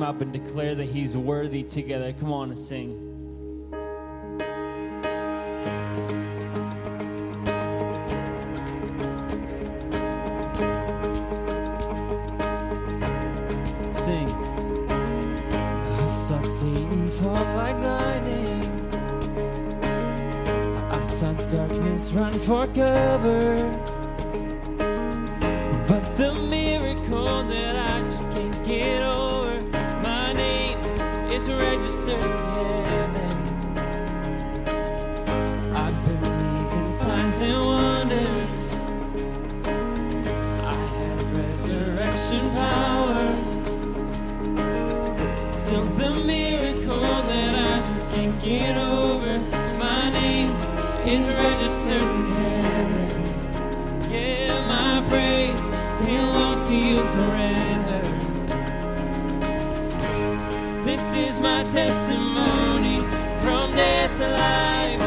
up and declare that He's worthy together. Come on and sing. Run for cover. Forever. This is my testimony from death to life.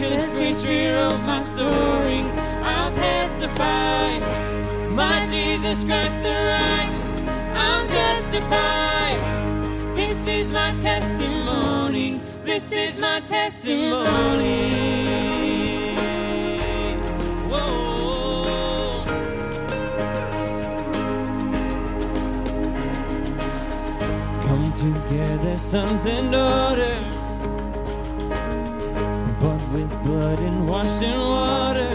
Cause grace rewrote my story. I'll testify. My Jesus Christ the righteous, I'm justified. This is my testimony. This is my testimony. Together, sons and daughters, bought with blood and washed in water.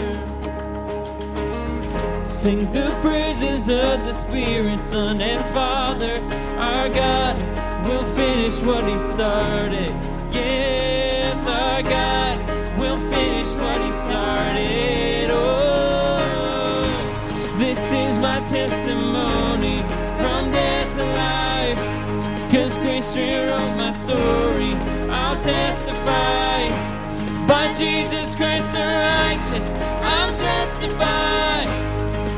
Sing the praises of the Spirit, Son, and Father. Our God will finish what He started. Yes, our God will finish what He started. Oh, this is my testimony Grace rewrote my story. I'll testify. By Jesus Christ the righteous, I'm justified.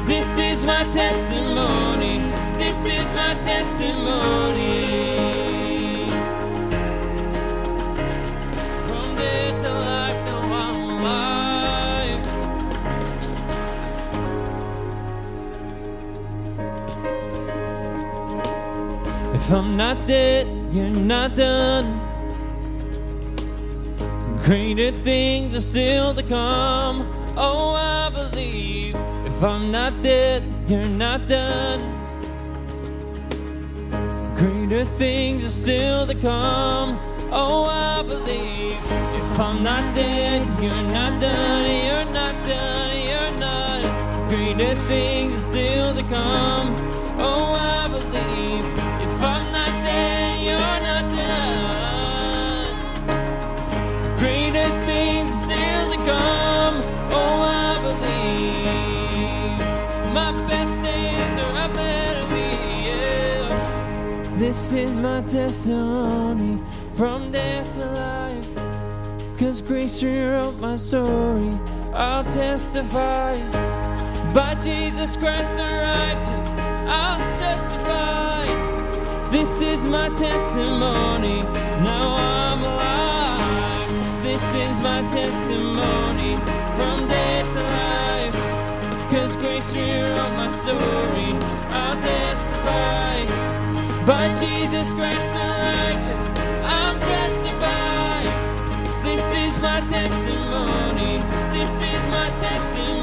This is my testimony. This is my testimony. From death to life, now I'm. If I'm not dead, you're not done. Greater things are still to come. Oh, I believe. If I'm not dead, you're not done. Greater things are still to come. Oh, I believe. If I'm not dead, you're not done. You're not done. You're not. Greater things are still to come. Oh, I believe. This is my testimony from death to life. Cause grace rewrote my story. I'll testify. By Jesus Christ the righteous, I'll testify. This is my testimony. Now I'm alive. This is my testimony from death to life. Cause grace rewrote my story. I'll testify. By Jesus Christ the righteous, I'm justified. This is my testimony. This is my testimony.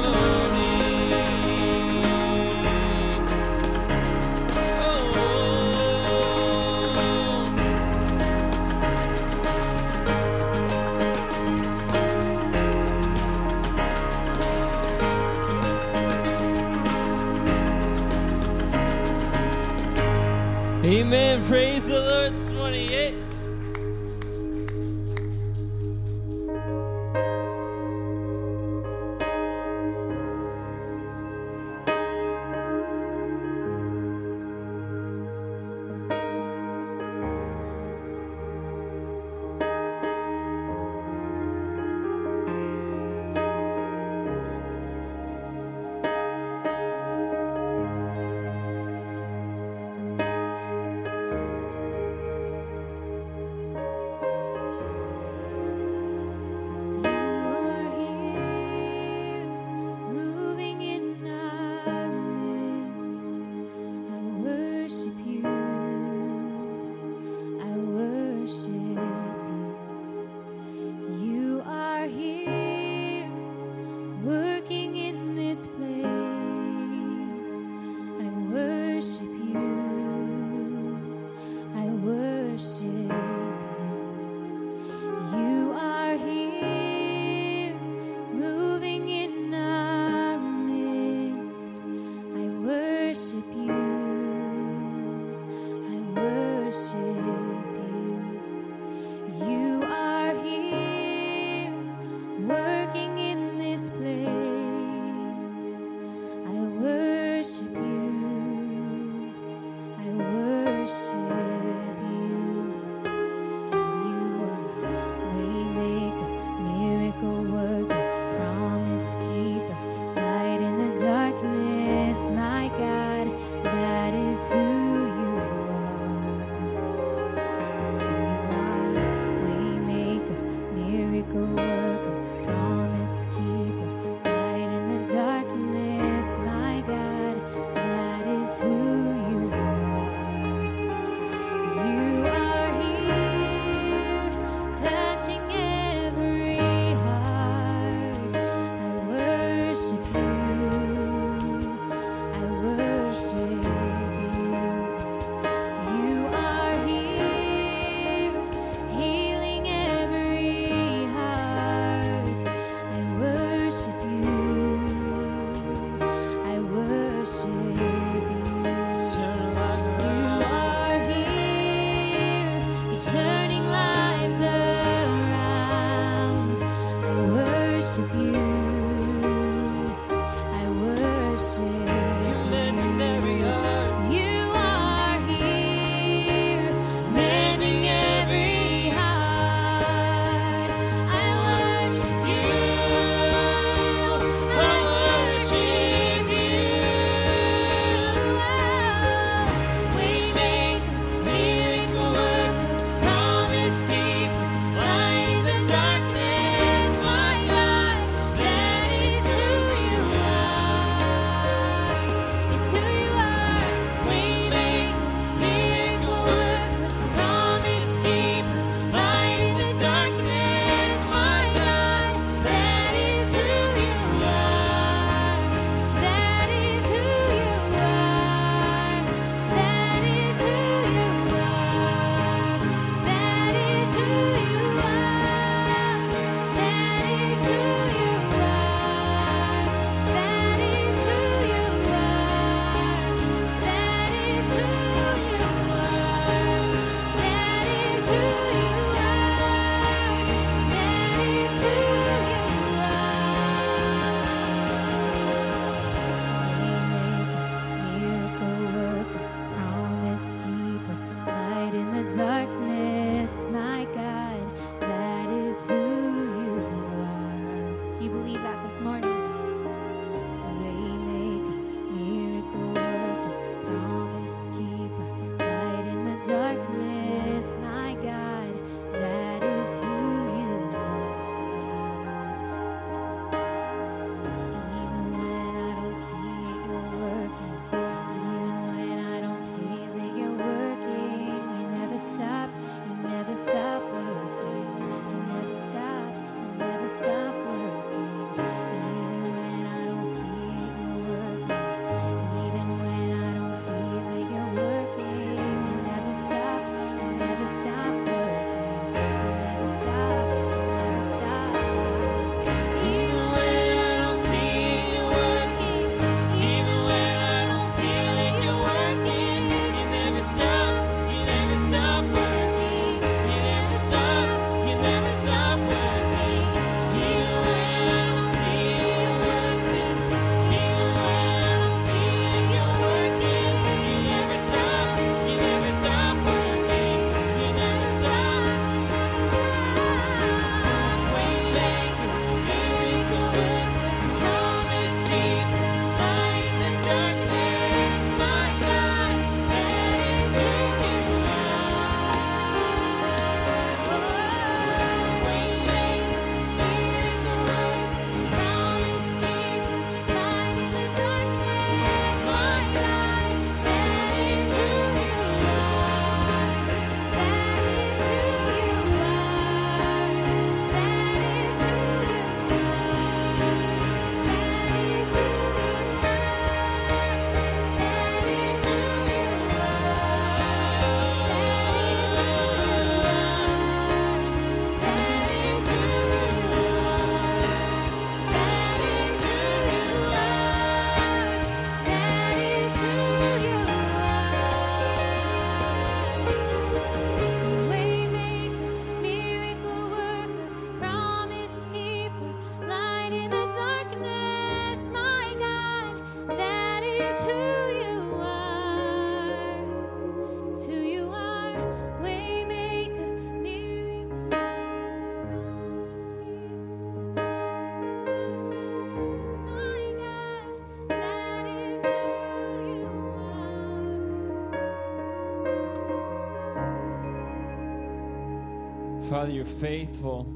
Father, you're faithful.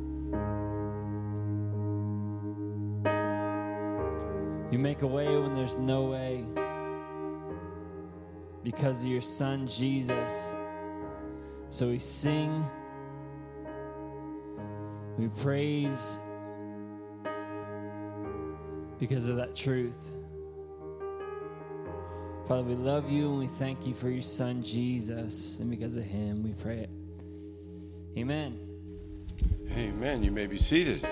You make a way when there's no way. Because of your son, Jesus. So we sing, we praise because of that truth. Father, we love you and we thank you for your son, Jesus. And because of him, we pray it. Amen. Amen. You may be seated.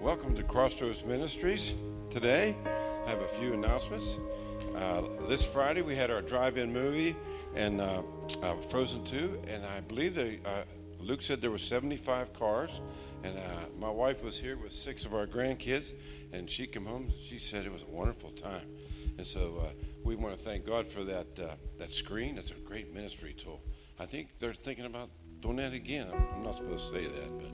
Welcome to Crossroads Ministries. Today, I have a few announcements. Uh, this Friday, we had our drive-in movie and uh, uh, Frozen 2, and I believe uh, Luke said there were 75 cars, and uh, my wife was here with six of our grandkids, and she came home. She said it was a wonderful time, and so uh, we want to thank God for that that screen. It's a great ministry tool. I think they're thinking about doing that again. I'm, not supposed to say that, but.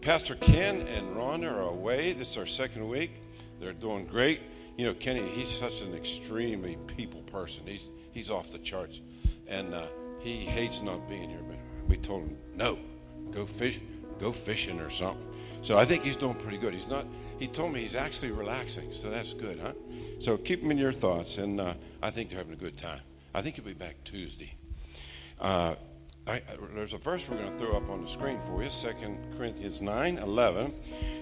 Pastor Ken and Rhonda are away. This is our second week. They're doing great. You know, Kenny, he's such an extremely people person. He's he's off the charts, and uh, he hates not being here. But we told him no, go fish, go fishing or something. So I think he's doing pretty good. He's not. He told me he's actually relaxing, so that's good, huh? So keep him in your thoughts, and uh, I think they're having a good time. I think he'll be back Tuesday. Uh, I, there's a verse we're going to throw up on the screen for you 2 Corinthians 9 11.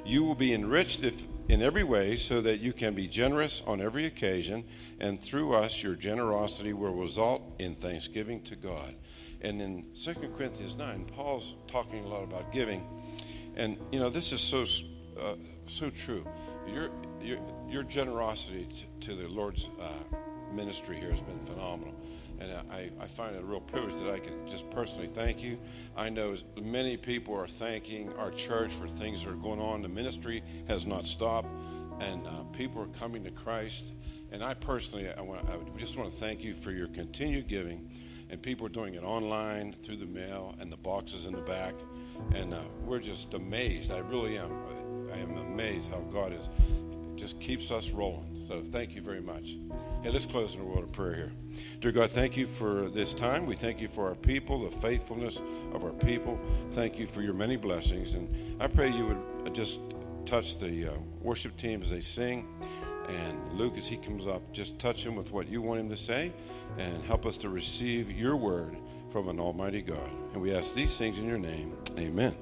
You will be enriched if, in every way so that you can be generous on every occasion, and through us, your generosity will result in thanksgiving to God. And in 2 Corinthians 9, Paul's talking a lot about giving. And, you know, this is so, uh, so true. Your, your, your generosity to, to the Lord's uh, ministry here has been phenomenal. And I, I find it a real privilege that I can just personally thank you. I know many people are thanking our church for things that are going on. The ministry has not stopped, and uh, people are coming to Christ. And I personally, I, want, I just want to thank you for your continued giving. and people are doing it online through the mail and the boxes in the back. And uh, we're just amazed. I really am. I am amazed how God is just keeps us rolling. So thank you very much. Hey, let's close in a word of prayer here. Dear God, thank you for this time. We thank you for our people, the faithfulness of our people. Thank you for your many blessings. And I pray you would just touch the uh, worship team as they sing. And Luke, as he comes up, just touch him with what you want him to say and help us to receive your word from an almighty God. And we ask these things in your name. Amen.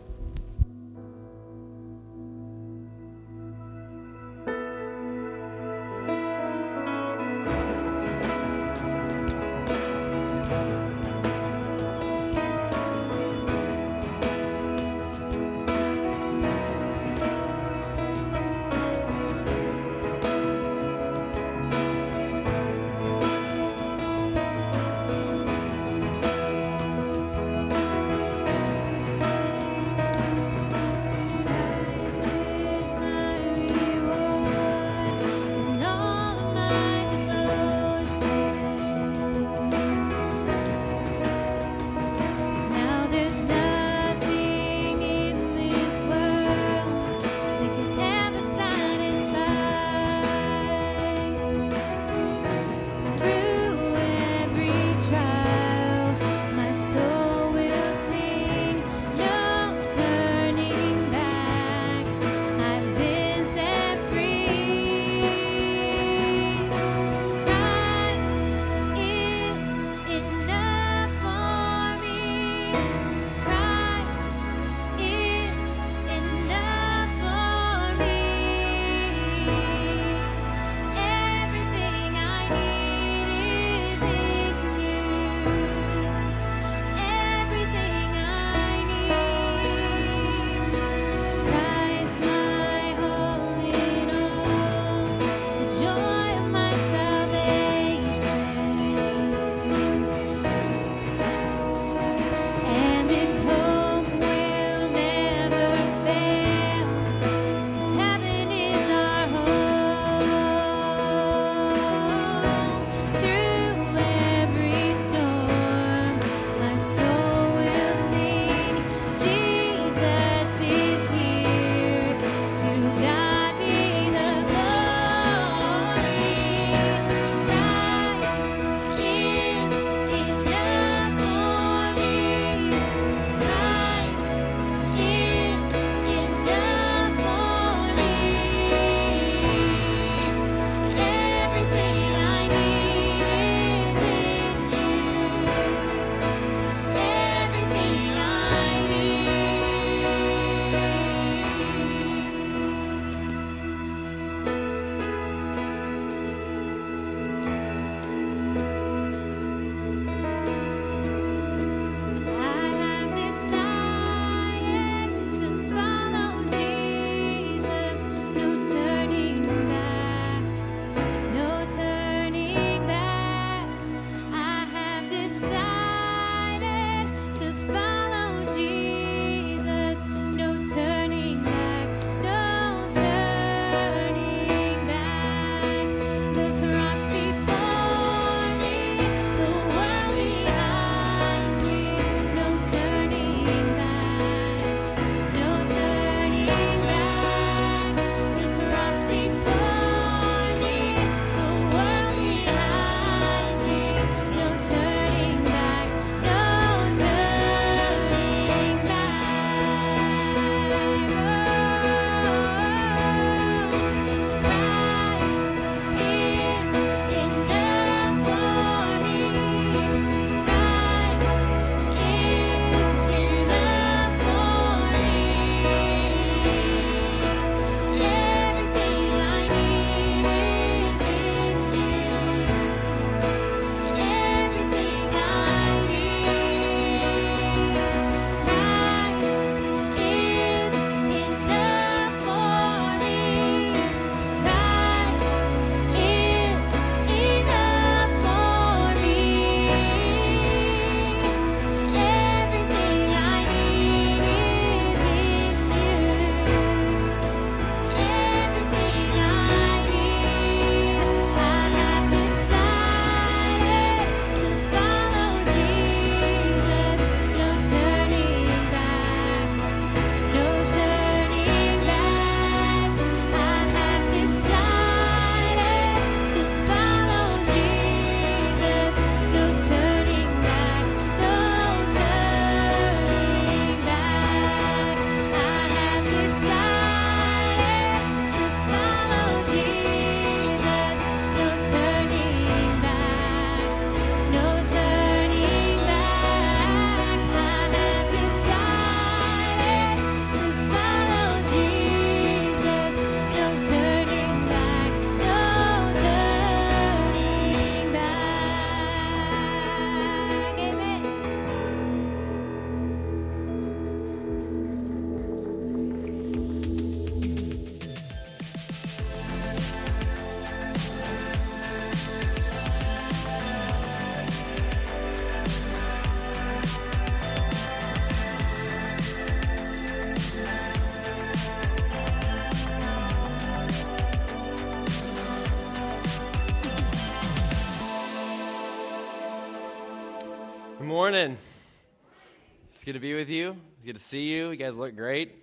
Good to be with you. Good to see you. You guys look great.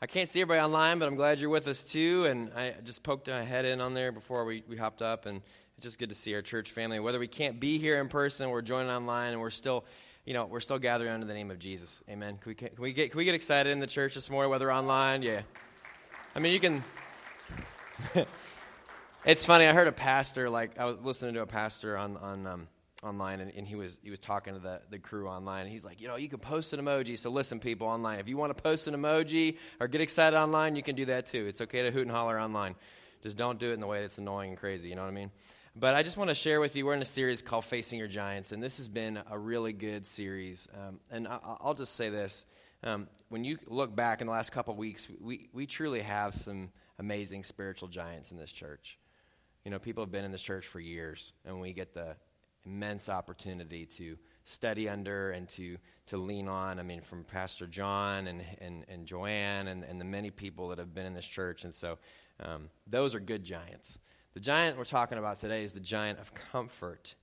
I can't see everybody online, but I'm glad you're with us too. And I just poked my head in on there before we, we hopped up, and it's just good to see our church family. Whether we can't be here in person, we're joining online, and we're still, you know, we're still gathering under the name of Jesus. Amen. Can we, can we get can we get excited in the church this morning, whether online? Yeah. I mean, you can. it's funny. I heard a pastor like I was listening to a pastor on on. Um, online and, and, he was he was talking to the, the crew online. He's like you know you can post an emoji so listen people online. If you want to post an emoji or get excited online you can do that too. It's okay to hoot and holler online. Just don't do it in the way that's annoying and crazy you know what i mean? But i just want to share with you we're in a series called facing your giants and this has been a really good series. Um, and I, will just say this. Um, when you look back in the last couple weeks we, we truly have some amazing spiritual giants in this church. You know people have been in this church for years and we get the immense opportunity to study under and to, to lean on. I mean, from Pastor John and, and, and Joanne and, and the many people that have been in this church. And so um, those are good giants. The giant we're talking about today is the giant of comfort.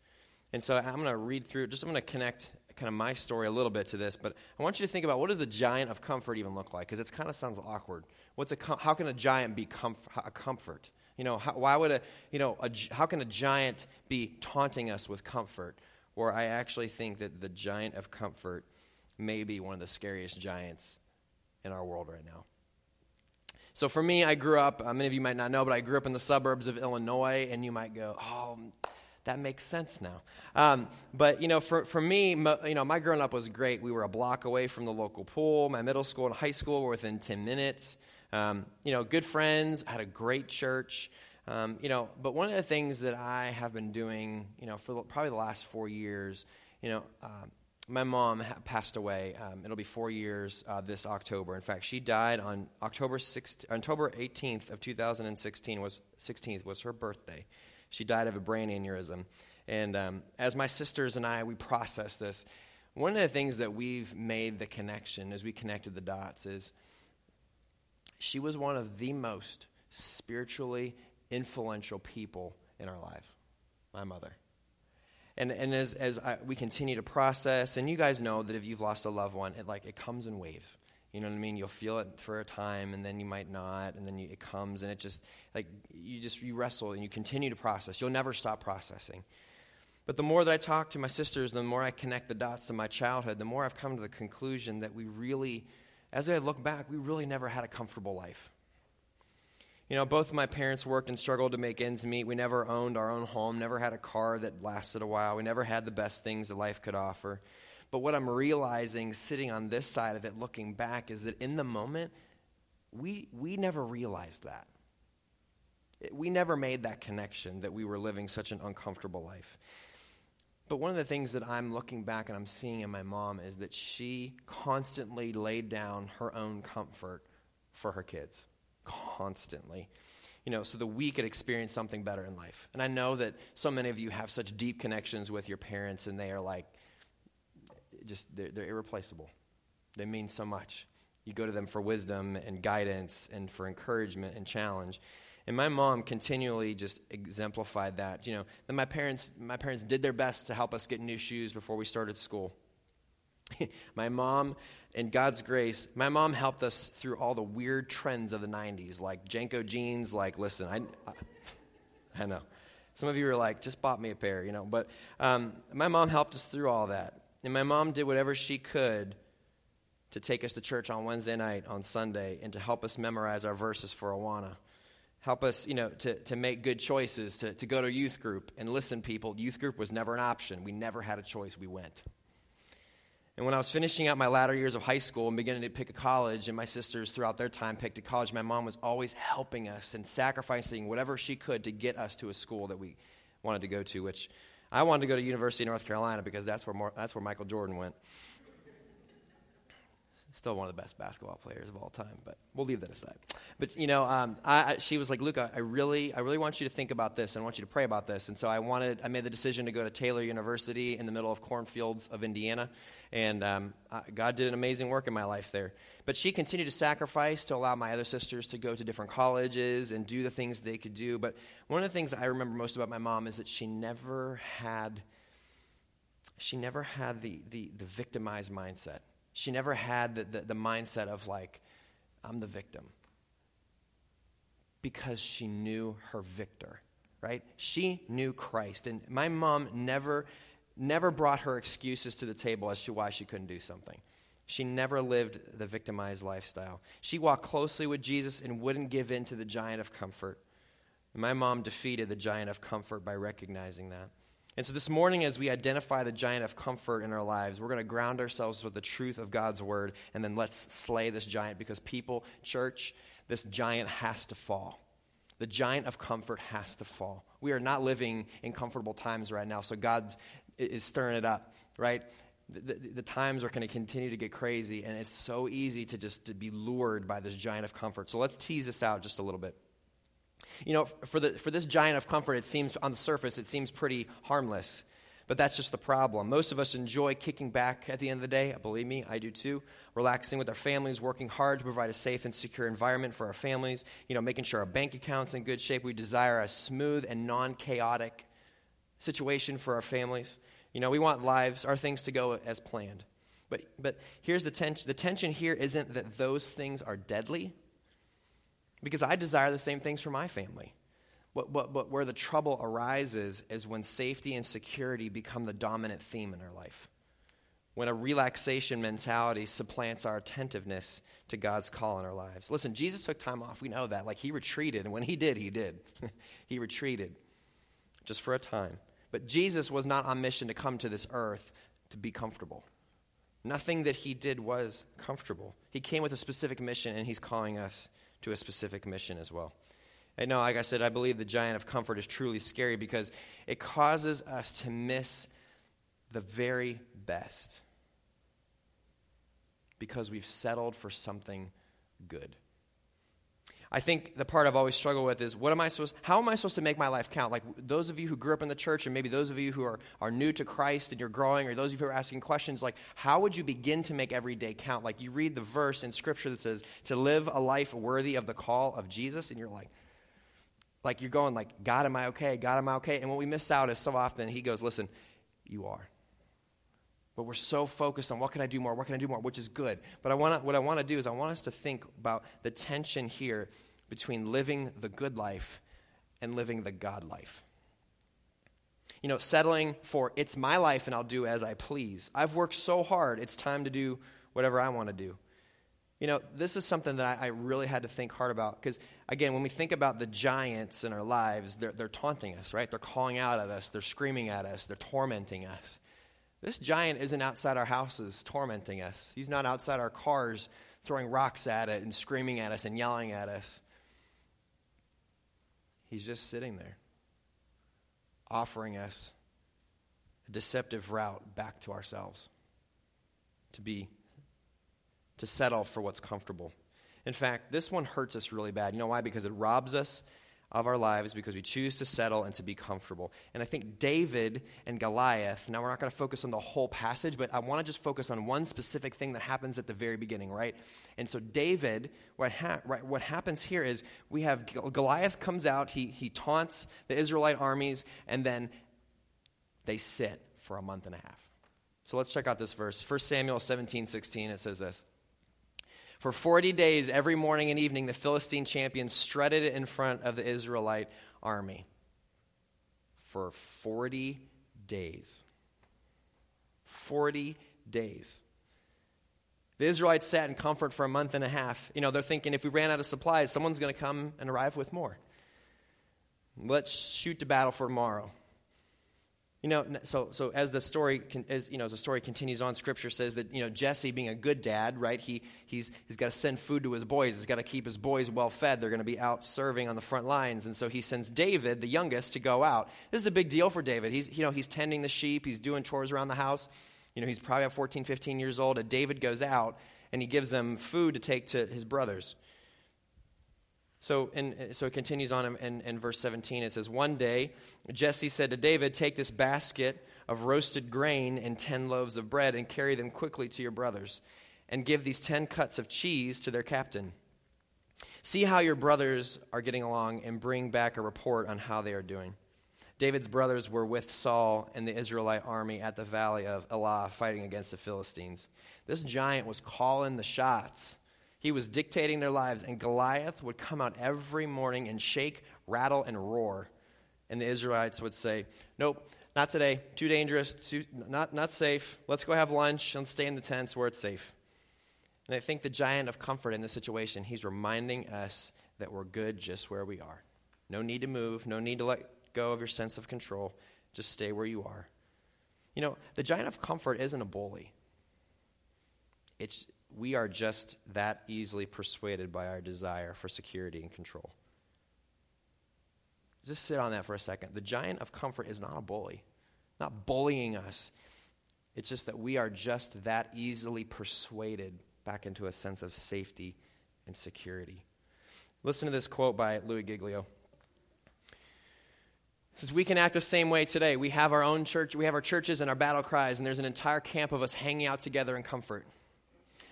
And so I'm going to read through, just I'm going to connect kind of my story a little bit to this, but I want you to think about what does the giant of comfort even look like? Because it kind of sounds awkward. What's a, how can a giant be comf- a comfort? You know, how, why would a, you know, a, how can a giant be taunting us with comfort? Or I actually think that the giant of comfort may be one of the scariest giants in our world right now. So for me, I grew up, uh, many of you might not know, but I grew up in the suburbs of Illinois, and you might go, oh, that makes sense now. Um, but, you know, for, for me, you know, my growing up was great. We were a block away from the local pool. My middle school and high school were within 10 minutes. Um, you know, good friends, had a great church. Um, you know, but one of the things that I have been doing, you know, for probably the last four years, you know, uh, my mom passed away. Um, it'll be four years uh, this October. In fact, she died on October 16, October 18th of 2016 was 16th was her birthday. She died of a brain aneurysm. And um, as my sisters and I we process this, one of the things that we've made the connection as we connected the dots is she was one of the most spiritually influential people in our lives, my mother. And, and as, as I, we continue to process, and you guys know that if you've lost a loved one, it, like, it comes in waves. You know what I mean? You'll feel it for a time, and then you might not, and then you, it comes, and it just, like, you just, you wrestle, and you continue to process. You'll never stop processing. But the more that I talk to my sisters, the more I connect the dots to my childhood, the more I've come to the conclusion that we really as I look back, we really never had a comfortable life. You know, both of my parents worked and struggled to make ends meet. We never owned our own home, never had a car that lasted a while. We never had the best things that life could offer. But what I'm realizing sitting on this side of it, looking back, is that in the moment, we, we never realized that. We never made that connection that we were living such an uncomfortable life. But one of the things that I'm looking back and I'm seeing in my mom is that she constantly laid down her own comfort for her kids. Constantly. You know, so that we could experience something better in life. And I know that so many of you have such deep connections with your parents and they are like, just, they're, they're irreplaceable. They mean so much. You go to them for wisdom and guidance and for encouragement and challenge. And my mom continually just exemplified that. You know, that my parents, my parents did their best to help us get new shoes before we started school. my mom, in God's grace, my mom helped us through all the weird trends of the 90s, like JNCO jeans. Like, listen, I, I, I know. Some of you are like, just bought me a pair, you know. But um, my mom helped us through all that. And my mom did whatever she could to take us to church on Wednesday night, on Sunday, and to help us memorize our verses for Awana help us you know to, to make good choices to, to go to youth group. And listen people youth group was never an option. We never had a choice. We went. And when i was finishing out my latter years of high school and beginning to pick a college and my sisters throughout their time picked a college my mom was always helping us and sacrificing whatever she could to get us to a school that we wanted to go to which i wanted to go to university of north carolina because that's where, more, that's where michael jordan went still one of the best basketball players of all time, but we'll leave that aside. But you know, um, I, I, she was like, Luca, I really, I really want you to think about this and I want you to pray about this. And so I wanted, I made the decision to go to Taylor University in the middle of cornfields of Indiana, and um, I, God did an amazing work in my life there. But she continued to sacrifice to allow my other sisters to go to different colleges and do the things they could do. But one of the things I remember most about my mom is that she never had she never had the, the, the victimized mindset. She never had the, the, the mindset of, like, I'm the victim. Because she knew her victor, right? She knew Christ. And my mom never, never brought her excuses to the table as to why she couldn't do something. She never lived the victimized lifestyle. She walked closely with Jesus and wouldn't give in to the giant of comfort. My mom defeated the giant of comfort by recognizing that. And so this morning, as we identify the giant of comfort in our lives, we're going to ground ourselves with the truth of God's word, and then let's slay this giant because people, church, this giant has to fall. The giant of comfort has to fall. We are not living in comfortable times right now, so God is stirring it up, right? The, the, the times are going to continue to get crazy, and it's so easy to just to be lured by this giant of comfort. So let's tease this out just a little bit. You know, for, the, for this giant of comfort, it seems on the surface, it seems pretty harmless. But that's just the problem. Most of us enjoy kicking back at the end of the day. Believe me, I do too. Relaxing with our families, working hard to provide a safe and secure environment for our families, you know, making sure our bank account's in good shape. We desire a smooth and non chaotic situation for our families. You know, we want lives, our things to go as planned. But, but here's the tension the tension here isn't that those things are deadly, because I desire the same things for my family. But, but, but where the trouble arises is when safety and security become the dominant theme in our life. When a relaxation mentality supplants our attentiveness to God's call in our lives. Listen, Jesus took time off. We know that. Like he retreated, and when he did, he did. he retreated just for a time. But Jesus was not on mission to come to this earth to be comfortable. Nothing that he did was comfortable. He came with a specific mission, and he's calling us to a specific mission as well. And no, like I said, I believe the giant of comfort is truly scary because it causes us to miss the very best because we've settled for something good. I think the part I've always struggled with is what am I supposed how am I supposed to make my life count? Like those of you who grew up in the church and maybe those of you who are, are new to Christ and you're growing or those of you who are asking questions like how would you begin to make every day count? Like you read the verse in scripture that says to live a life worthy of the call of Jesus and you're like like you're going like God am I okay? God am I okay? And what we miss out is so often he goes, "Listen, you are." But we're so focused on what can I do more, what can I do more, which is good. But I wanna, what I want to do is I want us to think about the tension here between living the good life and living the God life. You know, settling for it's my life and I'll do as I please. I've worked so hard, it's time to do whatever I want to do. You know, this is something that I, I really had to think hard about because, again, when we think about the giants in our lives, they're, they're taunting us, right? They're calling out at us, they're screaming at us, they're tormenting us. This giant isn't outside our houses tormenting us. He's not outside our cars throwing rocks at it and screaming at us and yelling at us. He's just sitting there, offering us a deceptive route back to ourselves to be, to settle for what's comfortable. In fact, this one hurts us really bad. You know why? Because it robs us of our lives because we choose to settle and to be comfortable. And I think David and Goliath, now we're not going to focus on the whole passage, but I want to just focus on one specific thing that happens at the very beginning, right? And so, David, what, ha- right, what happens here is we have Goliath comes out, he, he taunts the Israelite armies, and then they sit for a month and a half. So let's check out this verse. 1 Samuel 17 16, it says this. For 40 days, every morning and evening, the Philistine champion strutted in front of the Israelite army. For 40 days. 40 days. The Israelites sat in comfort for a month and a half. You know, they're thinking if we ran out of supplies, someone's going to come and arrive with more. Let's shoot to battle for tomorrow. You know, so, so as the story, as, you know, as the story continues on, Scripture says that, you know, Jesse being a good dad, right, he, he's, he's got to send food to his boys. He's got to keep his boys well fed. They're going to be out serving on the front lines. And so he sends David, the youngest, to go out. This is a big deal for David. He's, you know, he's tending the sheep. He's doing chores around the house. You know, he's probably about 14, 15 years old. And David goes out and he gives them food to take to his brothers. So, and, uh, so it continues on in, in, in, verse 17. It says, One day Jesse said to David, Take this basket of roasted grain and ten loaves of bread and carry them quickly to your brothers, and give these ten cuts of cheese to their captain. See how your brothers are getting along and bring back a report on how they are doing. David's brothers were with Saul and the Israelite army at the valley of Elah fighting against the Philistines. This giant was calling the shots. He was dictating their lives, and Goliath would come out every morning and shake, rattle, and roar. And the Israelites would say, Nope, not today. Too dangerous. Too, not, not safe. Let's go have lunch and stay in the tents where it's safe. And I think the giant of comfort in this situation, he's reminding us that we're good just where we are. No need to move, no need to let go of your sense of control. Just stay where you are. You know, the giant of comfort isn't a bully. It's we are just that easily persuaded by our desire for security and control. Just sit on that for a second. The giant of comfort is not a bully, not bullying us. It's just that we are just that easily persuaded back into a sense of safety and security. Listen to this quote by Louie Giglio. Says we can act the same way today. We have our own church, we have our churches and our battle cries, and there's an entire camp of us hanging out together in comfort.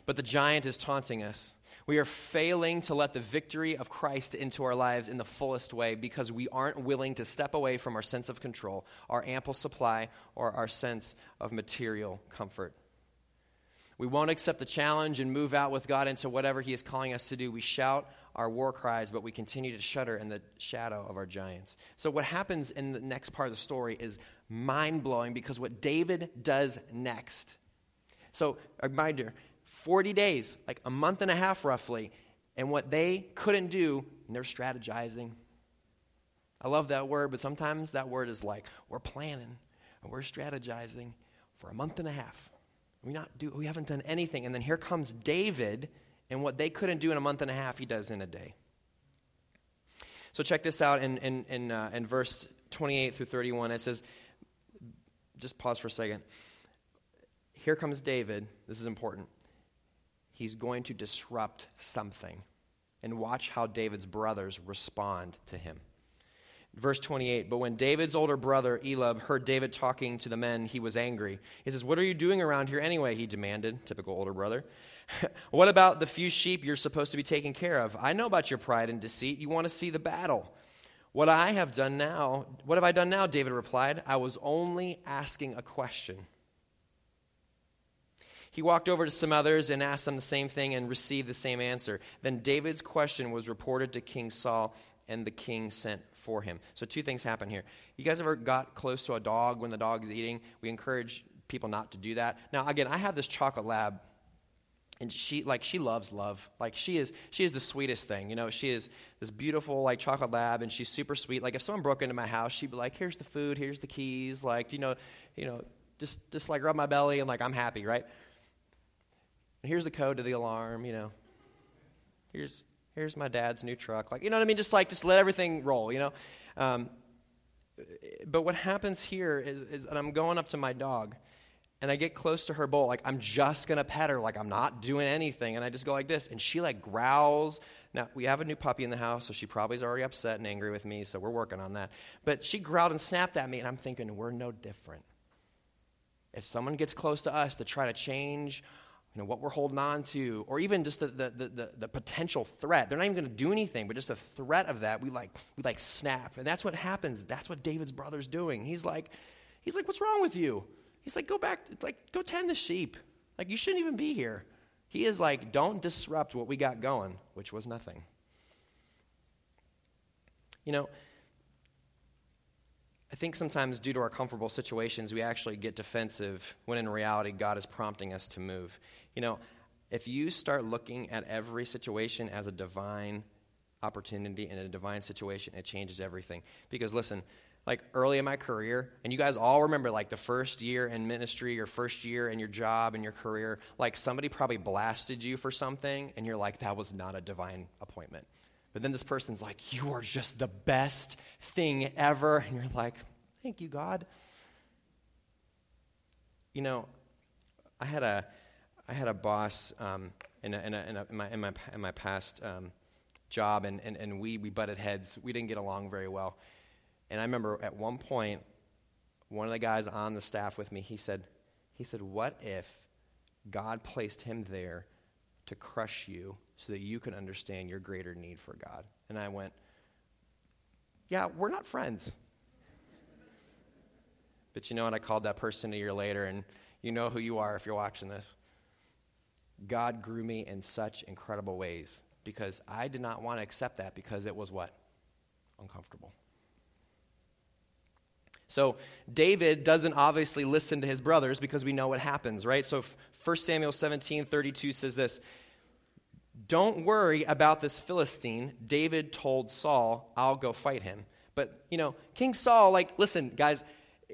But the giant is taunting us. We are failing to let the victory of Christ into our lives in the fullest way because we aren't willing to step away from our sense of control, our ample supply, or our sense of material comfort. We won't accept the challenge and move out with God into whatever He is calling us to do. We shout our war cries, but we continue to shudder in the shadow of our giants. So, what happens in the next part of the story is mind blowing because what David does next. So, a reminder 40 days, like a month and a half roughly, and what they couldn't do, and they're strategizing. I love that word, but sometimes that word is like, we're planning and we're strategizing for a month and a half. We, not do, we haven't done anything. And then here comes David, and what they couldn't do in a month and a half, he does in a day. So check this out in, in, in, uh, in verse 28 through 31. It says, just pause for a second. Here comes David. This is important. He's going to disrupt something. And watch how David's brothers respond to him. Verse 28 But when David's older brother, Eliab, heard David talking to the men, he was angry. He says, What are you doing around here anyway? He demanded. Typical older brother. what about the few sheep you're supposed to be taking care of? I know about your pride and deceit. You want to see the battle. What I have done now, what have I done now? David replied. I was only asking a question. He walked over to some others and asked them the same thing and received the same answer. Then David's question was reported to King Saul, and the king sent for him. So, two things happen here. You guys ever got close to a dog when the dog's eating? We encourage people not to do that. Now, again, I have this chocolate lab and she like she loves love like she is she is the sweetest thing you know she is this beautiful like chocolate lab and she's super sweet like if someone broke into my house she'd be like here's the food here's the keys like you know you know just just like rub my belly and like i'm happy right here's the code to the alarm you know here's here's my dad's new truck. Like, you know what I mean? Just like, just let everything roll, you know? Um, but what happens here is, is I'm going up to my dog and I get close to her bowl. Like, I'm just to pet her. Like, I'm not doing anything. And I just go like this. And she like growls. Now, we have a new puppy in the house, so she probably is already upset and angry with me. So we're working on that. But she growled and snapped at me. And I'm thinking, we're no different. If someone gets close to us to try to change know, what we're holding on to, or even just the, the, the, the potential threat. They're not even going to do anything, but just the threat of that, we like, we like snap. And that's what happens. That's what David's brother's doing. He's like, he's like, what's wrong with you? He's like, go back, like, go tend the sheep. Like, you shouldn't even be here. He is like, don't disrupt what we got going, which was nothing. You know, I think sometimes, due to our comfortable situations, we actually get defensive when in reality, God is prompting us to move. You know, if you start looking at every situation as a divine opportunity and a divine situation, it changes everything. Because listen, like early in my career, and you guys all remember like the first year in ministry, your first year in your job and your career, like somebody probably blasted you for something, and you're like, that was not a divine appointment. But then this person's like, You are just the best thing ever. And you're like, Thank you, God. You know, I had a, I had a boss um, in, a, in, a, in, a, in, my, in, my, in my past um, job, and, and, and we, we butted heads. We didn't get along very well. And I remember at one point, one of the guys on the staff with me, he said, he said, What if God placed him there to crush you so that you can understand your greater need for God. And I went, Yeah, we're not friends. But you know what? I called that person a year later, and you know who you are if you're watching this. God grew me in such incredible ways because I did not want to accept that because it was what? Uncomfortable. So David doesn't obviously listen to his brothers because we know what happens, right? So 1 Samuel 17 32 says this Don't worry about this Philistine. David told Saul, I'll go fight him. But, you know, King Saul, like, listen, guys,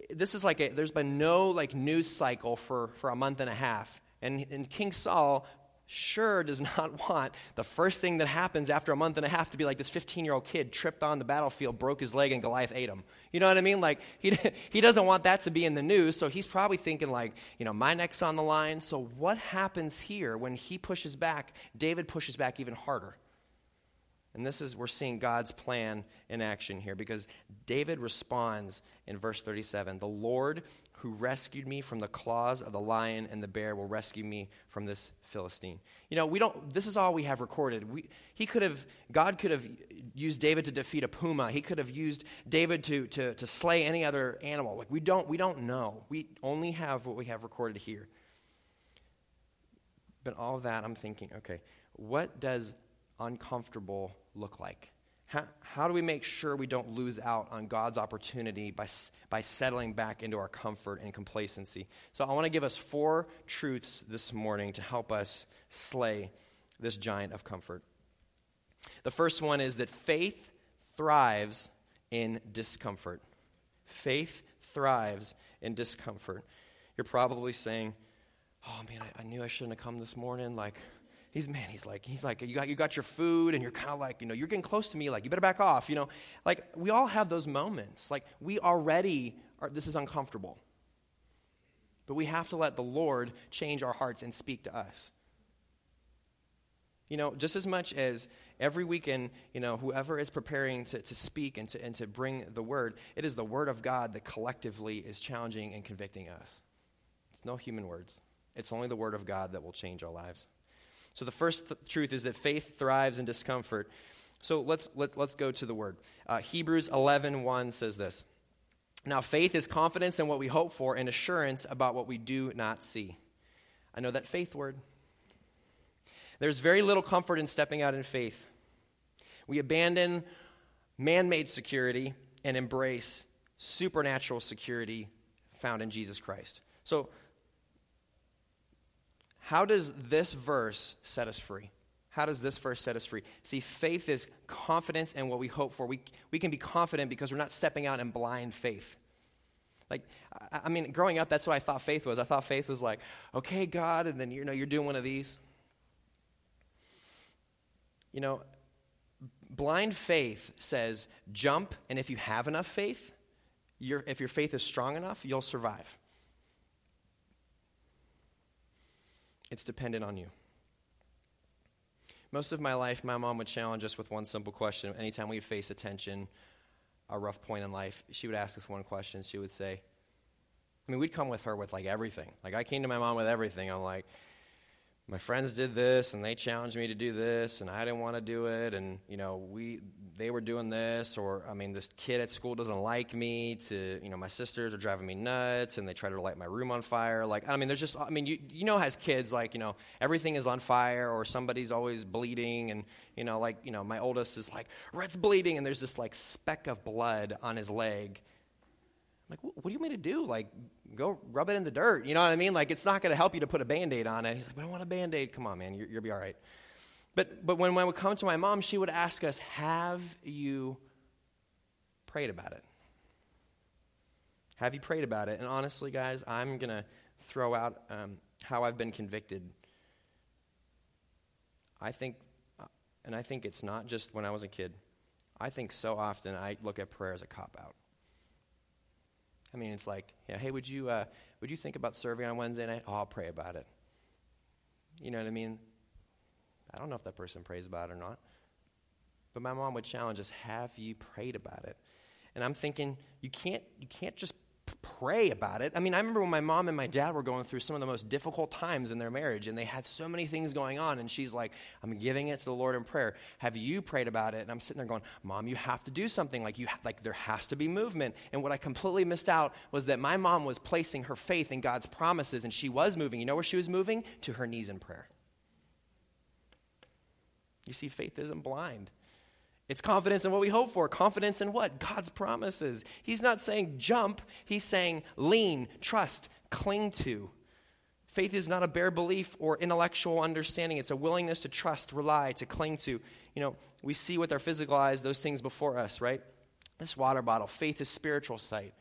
this is like a, there's been no like news cycle for, for a month and a half. And, and King Saul sure does not want the first thing that happens after a month and a half to be like this 15 year old kid tripped on the battlefield, broke his leg, and Goliath ate him. You know what I mean? Like, he, he doesn't want that to be in the news, so he's probably thinking, like, you know, my neck's on the line. So, what happens here when he pushes back? David pushes back even harder. And this is, we're seeing God's plan in action here because David responds in verse 37 The Lord who rescued me from the claws of the lion and the bear will rescue me from this Philistine. You know, we don't, this is all we have recorded. We, he could have, God could have used David to defeat a puma. He could have used David to, to, to slay any other animal. Like, we don't, we don't know. We only have what we have recorded here. But all of that, I'm thinking, okay, what does uncomfortable look like? How, how do we make sure we don't lose out on God's opportunity by, by settling back into our comfort and complacency? So, I want to give us four truths this morning to help us slay this giant of comfort. The first one is that faith thrives in discomfort. Faith thrives in discomfort. You're probably saying, Oh man, I, I knew I shouldn't have come this morning. Like, he's man he's like he's like you got you got your food and you're kind of like you know you're getting close to me like you better back off you know? Like we all have those moments. Like we already are this is uncomfortable. But we have to let the lord change our hearts and speak to us. You know just as much as every weekend you know whoever is preparing to, to speak and to, and to bring the word it is the word of god that collectively is challenging and convicting us. It's no human words. It's only the word of god that will change our lives so the first th- truth is that faith thrives in discomfort. So let's, let, let's go to the word. Uh, Hebrews 11 1 says this. Now, faith is confidence in what we hope for and assurance about what we do not see. I know that faith word. There's very little comfort in stepping out in faith. We abandon man made security and embrace supernatural security found in Jesus Christ. So how does this verse set us free? How does this verse set us free? See, faith is confidence in what we hope for. We, we can be confident because we're not stepping out in blind faith. Like, I, I mean, growing up, that's what I thought faith was. I thought faith was like, okay, God, and then you know, you're doing one of these. You know, blind faith says jump, and if you have enough faith, your, if your faith is strong enough, you'll survive. It's dependent on you. Most of my life, my mom would challenge us with one simple question. Anytime we face a tension, a rough point in life, she would ask us one question. She would say, I mean, we'd come with her with like everything. Like, I came to my mom with everything. I'm like, my friends did this and they challenged me to do this and I didn't want to do it and you know we they were doing this or I mean this kid at school doesn't like me to you know my sisters are driving me nuts and they try to light my room on fire. Like I mean there's just I mean you you know as kids like you know everything is on fire or somebody's always bleeding and you know like you know my oldest is like Rhett's bleeding and there's this like speck of blood on his leg. I'm like what do you want me to do? Like go rub it in the dirt. You know what I mean? Like, it's not going to help you to put a band aid on it. He's like, but I want a band aid. Come on, man, you will be all right. But, but when, when I would come to my mom, she would ask us, Have you prayed about it? Have you prayed about it? And honestly, guys, I'm going to throw out um, how I've been convicted. I think, and I think it's not just when I was a kid. I think so often I look at prayer as a cop out. I mean, it's like, yeah, hey, would you, uh, would you think about serving on Wednesday night? Oh, I'll pray about it. You know what I mean? I don't know if that person prays about it or not. But my mom would challenge us, have you prayed about it? And I'm thinking, you can't, you can't just pray about it. I mean, I remember when my mom and my dad were going through some of the most difficult times in their marriage, and they had so many things going on, and she's like, I'm giving it to the Lord in prayer. Have you prayed about it? And I'm sitting there going, Mom, you have to do something. Like, you ha- like there has to be movement. And what I completely missed out was that my mom was placing her faith in God's promises, and she was moving. You know where she was moving? To her knees in prayer. You see, faith isn't blind. It's confidence in what we hope for. Confidence in what? God's promises. He's not saying jump, he's saying lean, trust, cling to. Faith is not a bare belief or intellectual understanding. It's a willingness to trust, rely, to cling to. You know, we see with our physical eyes those things before us, right? This water bottle, faith is spiritual sight.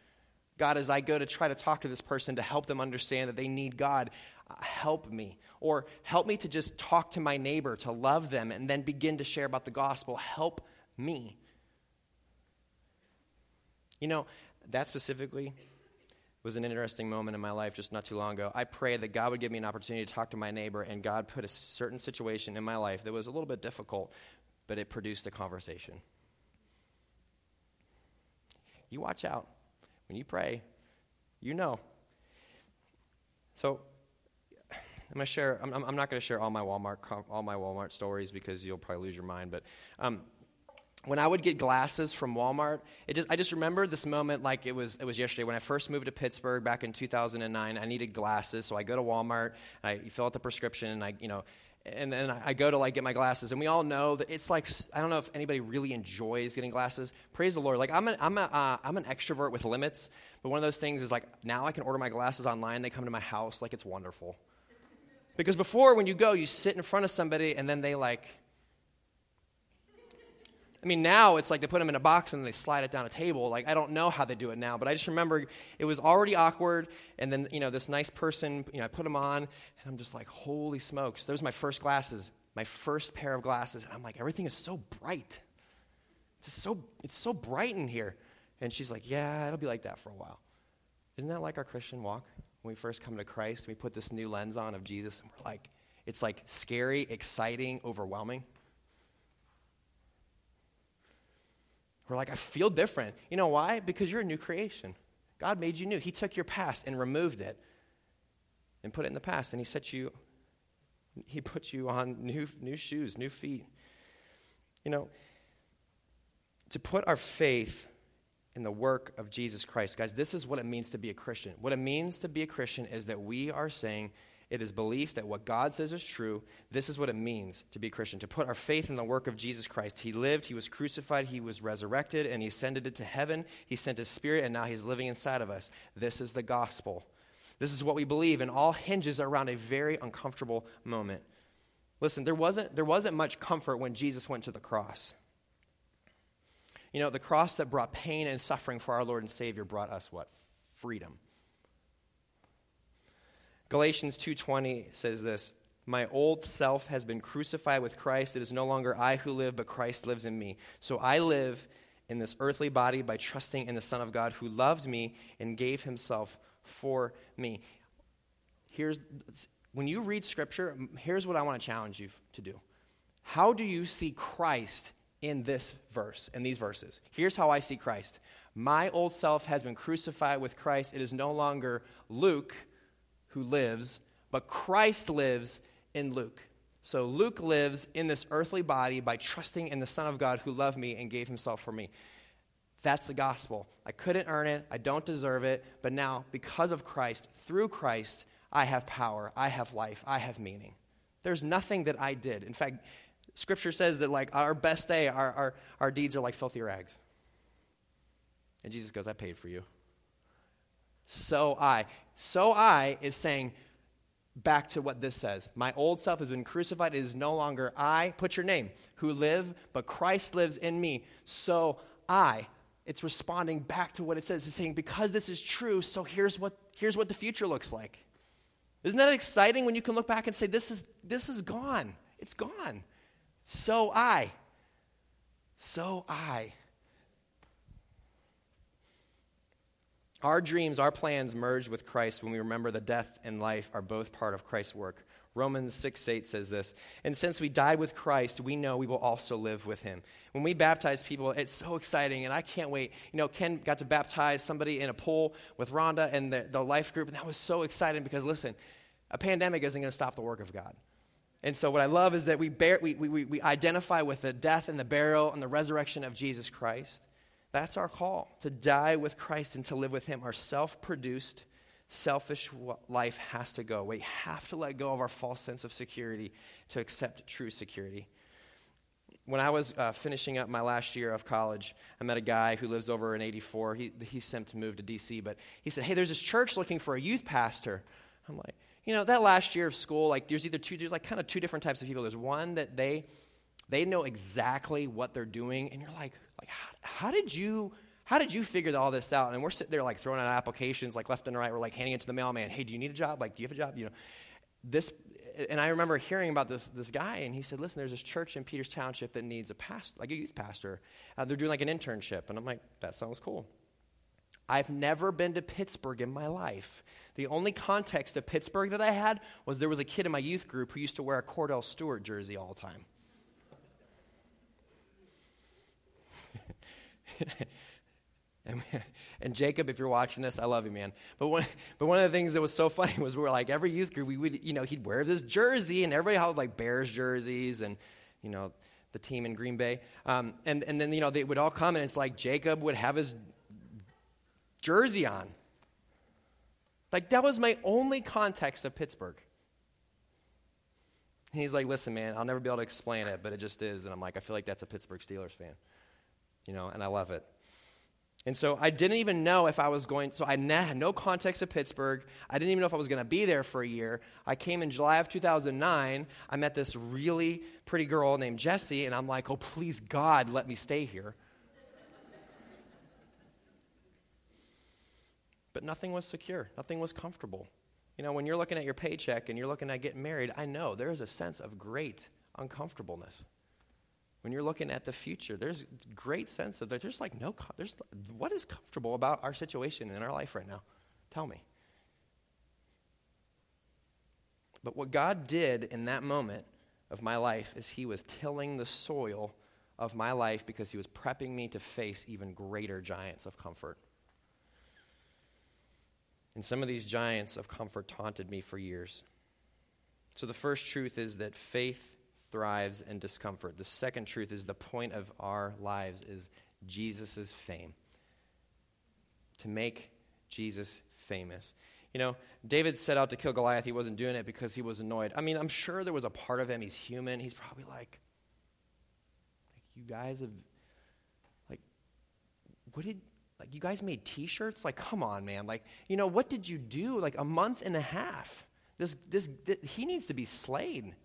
God, as I go to try to talk to this person to help them understand that they need God, uh, help me. Or help me to just talk to my neighbor, to love them, and then begin to share about the gospel. Help me. You know, that specifically was an interesting moment in my life just not too long ago. I prayed that God would give me an opportunity to talk to my neighbor, and God put a certain situation in my life that was a little bit difficult, but it produced a conversation. You watch out. When you pray, you know. So, I'm to share. I'm, I'm not to share all my Walmart all my Walmart stories because you'll probably lose your mind. But um, when I would get glasses from Walmart, just, I just remember this moment like it was, it was yesterday. When I first moved to Pittsburgh back in 2009, I needed glasses. So I go to Walmart, I fill out the prescription, and I, you know, and then I go to like get my glasses. And we all know that it's like, I don't know if anybody really enjoys getting glasses. Praise the Lord. Like I'm an, I'm, a, uh, I'm an extrovert with limits, but one of those things is like now I can order my glasses online. They come to my house. Like it's wonderful. Because before, when you go, you sit in front of somebody and then they like, I mean, now it's like they put them in a box and they slide it down a table. Like, I don't know how they do it now, but I just remember it was already awkward. And then, you know, this nice person, you know, I put them on, and I'm just like, holy smokes. Those are my first glasses, my first pair of glasses. And I'm like, everything is so bright. It's so, it's so bright in here. And she's like, yeah, it'll be like that for a while. Isn't that like our Christian walk? When we first come to Christ, we put this new lens on of Jesus, and we're like, it's like scary, exciting, overwhelming. We're like, I feel different. You know why? Because you're a new creation. God made you new. He took your past and removed it and put it in the past, and He set you, He put you on new, new shoes, new feet. You know, to put our faith in the work of Jesus Christ, guys, this is what it means to be a Christian. What it means to be a Christian is that we are saying, it is belief that what God says is true. This is what it means to be a Christian, to put our faith in the work of Jesus Christ. He lived, He was crucified, He was resurrected, and He ascended into heaven. He sent His Spirit, and now He's living inside of us. This is the gospel. This is what we believe, and all hinges around a very uncomfortable moment. Listen, there wasn't, there wasn't much comfort when Jesus went to the cross. You know, the cross that brought pain and suffering for our Lord and Savior brought us what? Freedom. Galatians 2:20 says this, "My old self has been crucified with Christ. It is no longer I who live, but Christ lives in me. So I live in this earthly body by trusting in the Son of God who loved me and gave himself for me." Here's when you read scripture, here's what I want to challenge you to do. How do you see Christ in this verse, in these verses? Here's how I see Christ. My old self has been crucified with Christ. It is no longer Luke who lives, but Christ lives in Luke. So Luke lives in this earthly body by trusting in the Son of God who loved me and gave himself for me. That's the gospel. I couldn't earn it, I don't deserve it, but now, because of Christ, through Christ, I have power, I have life, I have meaning. There's nothing that I did. In fact, Scripture says that, like, our best day, our, our, our deeds are like filthy rags. And Jesus goes, I paid for you so I. So I is saying back to what this says My old self has been crucified. It is no longer I, put your name, who live, but Christ lives in me. So I. It's responding back to what it says. It's saying, because this is true, so here's what, here's what the future looks like. Isn't that exciting when you can look back and say, this is, this is gone? It's gone. So I. So I. Our dreams, our plans merge with Christ when we remember the death and life are both part of Christ's work. Romans 6 8 says this. And since we died with Christ, we know we will also live with him. When we baptize people, it's so exciting, and I can't wait. You know, Ken got to baptize somebody in a pool with Rhonda and the, the life group, and that was so exciting because, listen, a pandemic isn't going to stop the work of God. And so, what I love is that we, bear, we, we, we identify with the death and the burial and the resurrection of Jesus Christ. That's our call to die with Christ and to live with Him. Our self produced, selfish life has to go. We have to let go of our false sense of security to accept true security. When I was uh, finishing up my last year of college, I met a guy who lives over in 84. He, he's sent to move to DC, but he said, Hey, there's this church looking for a youth pastor. I'm like, you know, that last year of school, like there's either two, there's like kind of two different types of people. There's one that they, they know exactly what they're doing, and you're like, like how, how did you how did you figure all this out? And we're sitting there like throwing out applications like left and right. We're like handing it to the mailman. Hey, do you need a job? Like, do you have a job? You know, this. And I remember hearing about this this guy, and he said, "Listen, there's this church in Peters Township that needs a pastor, like a youth pastor. Uh, they're doing like an internship." And I'm like, "That sounds cool." I've never been to Pittsburgh in my life. The only context of Pittsburgh that I had was there was a kid in my youth group who used to wear a Kordell Stewart jersey all the time. And, Jacob, if you're watching this, I love you, man. But one, but one of the things that was so funny was we were like, every youth group, we would, you know, he'd wear this jersey, and everybody had like Bears jerseys and, you know, the team in Green Bay. Um, and, and then, you know, they would all come, and it's like Jacob would have his jersey on. Like, that was my only context of Pittsburgh. And he's like, listen, man, I'll never be able to explain it, but it just is. And I'm like, I feel like that's a Pittsburgh Steelers fan. You know, and I love it. And so I didn't even know if I was going, so I had no context of Pittsburgh. I didn't even know if I was going to be there for a year. I came in July of 2009. I met this really pretty girl named Jessie, and I'm like, oh, please, God, let me stay here. but nothing was secure, nothing was comfortable. You know, when you're looking at your paycheck and you're looking at getting married, I know there is a sense of great uncomfortableness when you're looking at the future, there's great sense of there's like no, there's, what is comfortable about our situation in our life right now? Tell me. But what God did in that moment of my life is He was tilling the soil of my life because He was prepping me to face even greater giants of comfort. And some of these giants of comfort taunted me for years. So the first truth is that faith thrives in discomfort. The second truth is the point of our lives is Jesus' fame. To make Jesus famous. You know, David set out to kill Goliath. He wasn't doing it because he was annoyed. I mean, I'm sure there was a part of him, he's human. He's probably like, like you guys have, like, what did, like, you guys made t shirts? Like, come on, man. Like, you know, what did you do? Like, a month and a half. This, this, this he needs to be slain.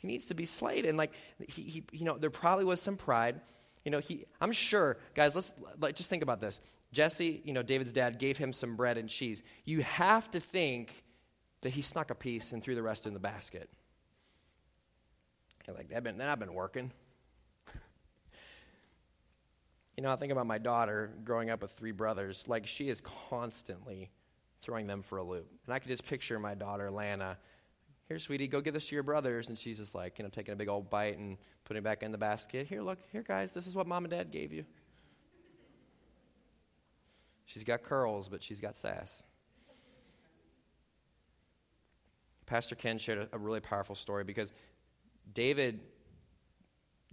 He needs to be slayed. And like, he, he, you know, there probably was some pride. You know, he, I'm sure, guys, let's like, just think about this. Jesse, you know, David's dad gave him some bread and cheese. You have to think that he snuck a piece and threw the rest in the basket. You're like, that been, that I've been working. you know, I think about my daughter growing up with three brothers. Like, she is constantly throwing them for a loop. And I could just picture my daughter, Lana, here, sweetie, go give this to your brothers. And she's just like, you know, taking a big old bite and putting it back in the basket. Here, look, here, guys, this is what mom and dad gave you. She's got curls, but she's got sass. Pastor Ken shared a, really powerful story because David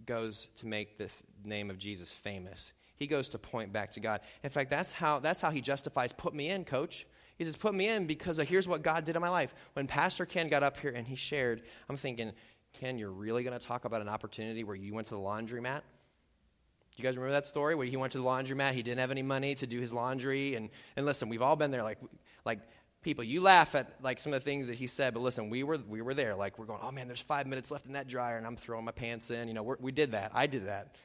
goes to make the name of Jesus famous. He goes to point back to God. In fact, that's how, that's how he justifies, put me in, coach. He says, Put me in because uh, here's what God did in my life. When Pastor Ken got up here and he shared, I'm thinking, Ken, you're really going to talk about an opportunity where you went to the laundromat? Do you guys remember that story where he went to the laundromat? He didn't have any money to do his laundry. And, and listen, we've all been there. Like, like people, you laugh at like some of the things that he said, but listen, we were, we were there. Like, we're going, oh man, there's five minutes left in that dryer, and I'm throwing my pants in. You know, we did that. I did that.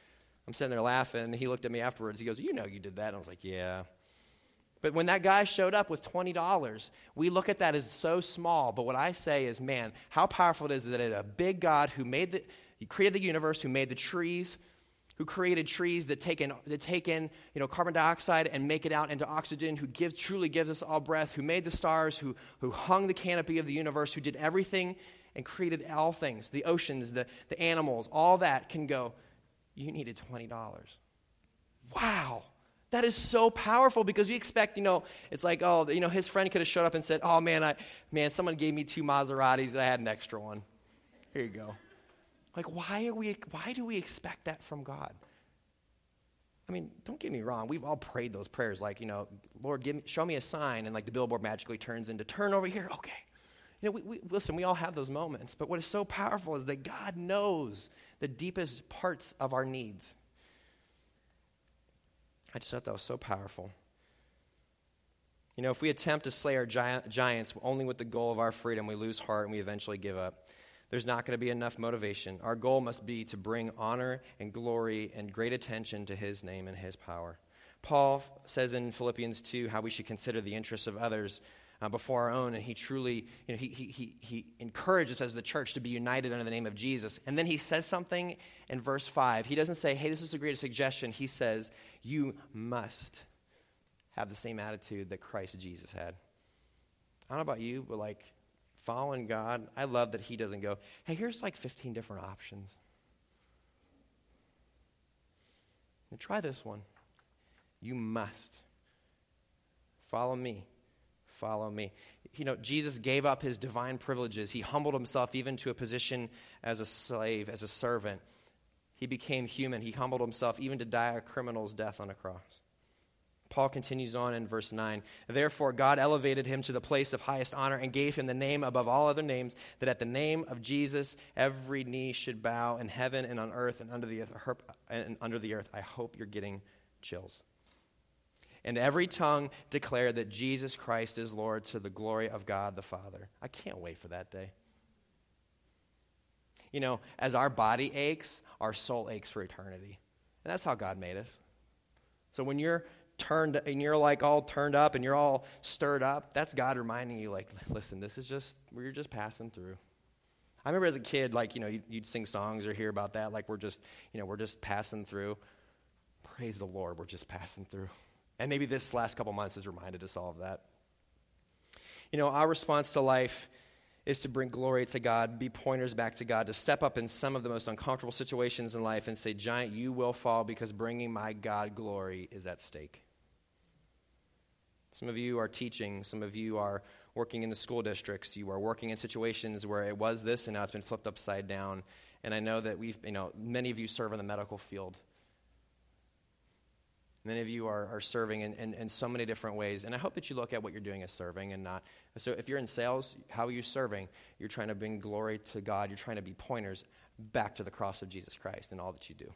I'm sitting there laughing. He looked at me afterwards. He goes, You know, you did that. And I was like, Yeah. But when that guy showed up with $20, we look at that as so small. But what I say is, man, how powerful it is that a big God who made the, he created the universe, who made the trees, who created trees that take in, that take in you know, carbon dioxide and make it out into oxygen, who gives, truly gives us all breath, who made the stars, who, who hung the canopy of the universe, who did everything and created all things the oceans, the, the animals, all that can go, you needed $20. Wow. That is so powerful because we expect, you know, it's like, oh, you know, his friend could have showed up and said, oh, man, I, man, someone gave me two Maseratis and I had an extra one. Here you go. Like, why, are we, why do we expect that from God? I mean, don't get me wrong. We've all prayed those prayers, like, you know, Lord, give me, show me a sign, and like the billboard magically turns into turn over here. Okay. You know, we, we, listen, we all have those moments, but what is so powerful is that God knows the deepest parts of our needs. I just thought that was so powerful. You know, if we attempt to slay our giants only with the goal of our freedom, we lose heart and we eventually give up there's not going to be enough motivation. Our goal must be to bring honor and glory and great attention to His name and His power. Paul says in Philippians 2 how we should consider the interests of others uh, before our own, and he truly, you know, he, he, he, he encourages us as the church to be united under the name of Jesus. And then he says something in verse 5. He doesn't say, hey, this is a great suggestion. He says, you must have the same attitude that Christ Jesus had. I don't know about you, but like, following God, I love that He doesn't go, hey, here's like 15 different options. And try this one. You must. Follow me. Follow me. You know, Jesus gave up his divine privileges. He humbled himself even to a position as a slave, as a servant. He became human. He humbled himself even to die a criminal's death on a cross. Paul continues on in verse 9. Therefore, God elevated him to the place of highest honor and gave him the name above all other names, that at the name of Jesus every knee should bow in heaven and on earth and under the earth. And under the earth. I hope you're getting chills. And every tongue declare that Jesus Christ is Lord to the glory of God the Father. I can't wait for that day. You know, as our body aches, our soul aches for eternity. And that's how God made us. So when you're turned and you're like all turned up and you're all stirred up, that's God reminding you, like, listen, this is just, we're just passing through. I remember as a kid, like, you know, you'd, you'd sing songs or hear about that, like, we're just, you know, we're just passing through. Praise the Lord, we're just passing through. And maybe this last couple months has reminded us all of that. You know, our response to life is to bring glory to God, be pointers back to God, to step up in some of the most uncomfortable situations in life and say, Giant, you will fall because bringing my God glory is at stake. Some of you are teaching, some of you are working in the school districts, you are working in situations where it was this and now it's been flipped upside down. And I know that we've, you know, many of you serve in the medical field. Many of you are, are serving in, in, in, so many different ways. And I hope that you look at what you're doing as serving and not. So if you're in sales, how are you serving? You're trying to bring glory to God. You're trying to be pointers back to the cross of Jesus Christ in all that you do.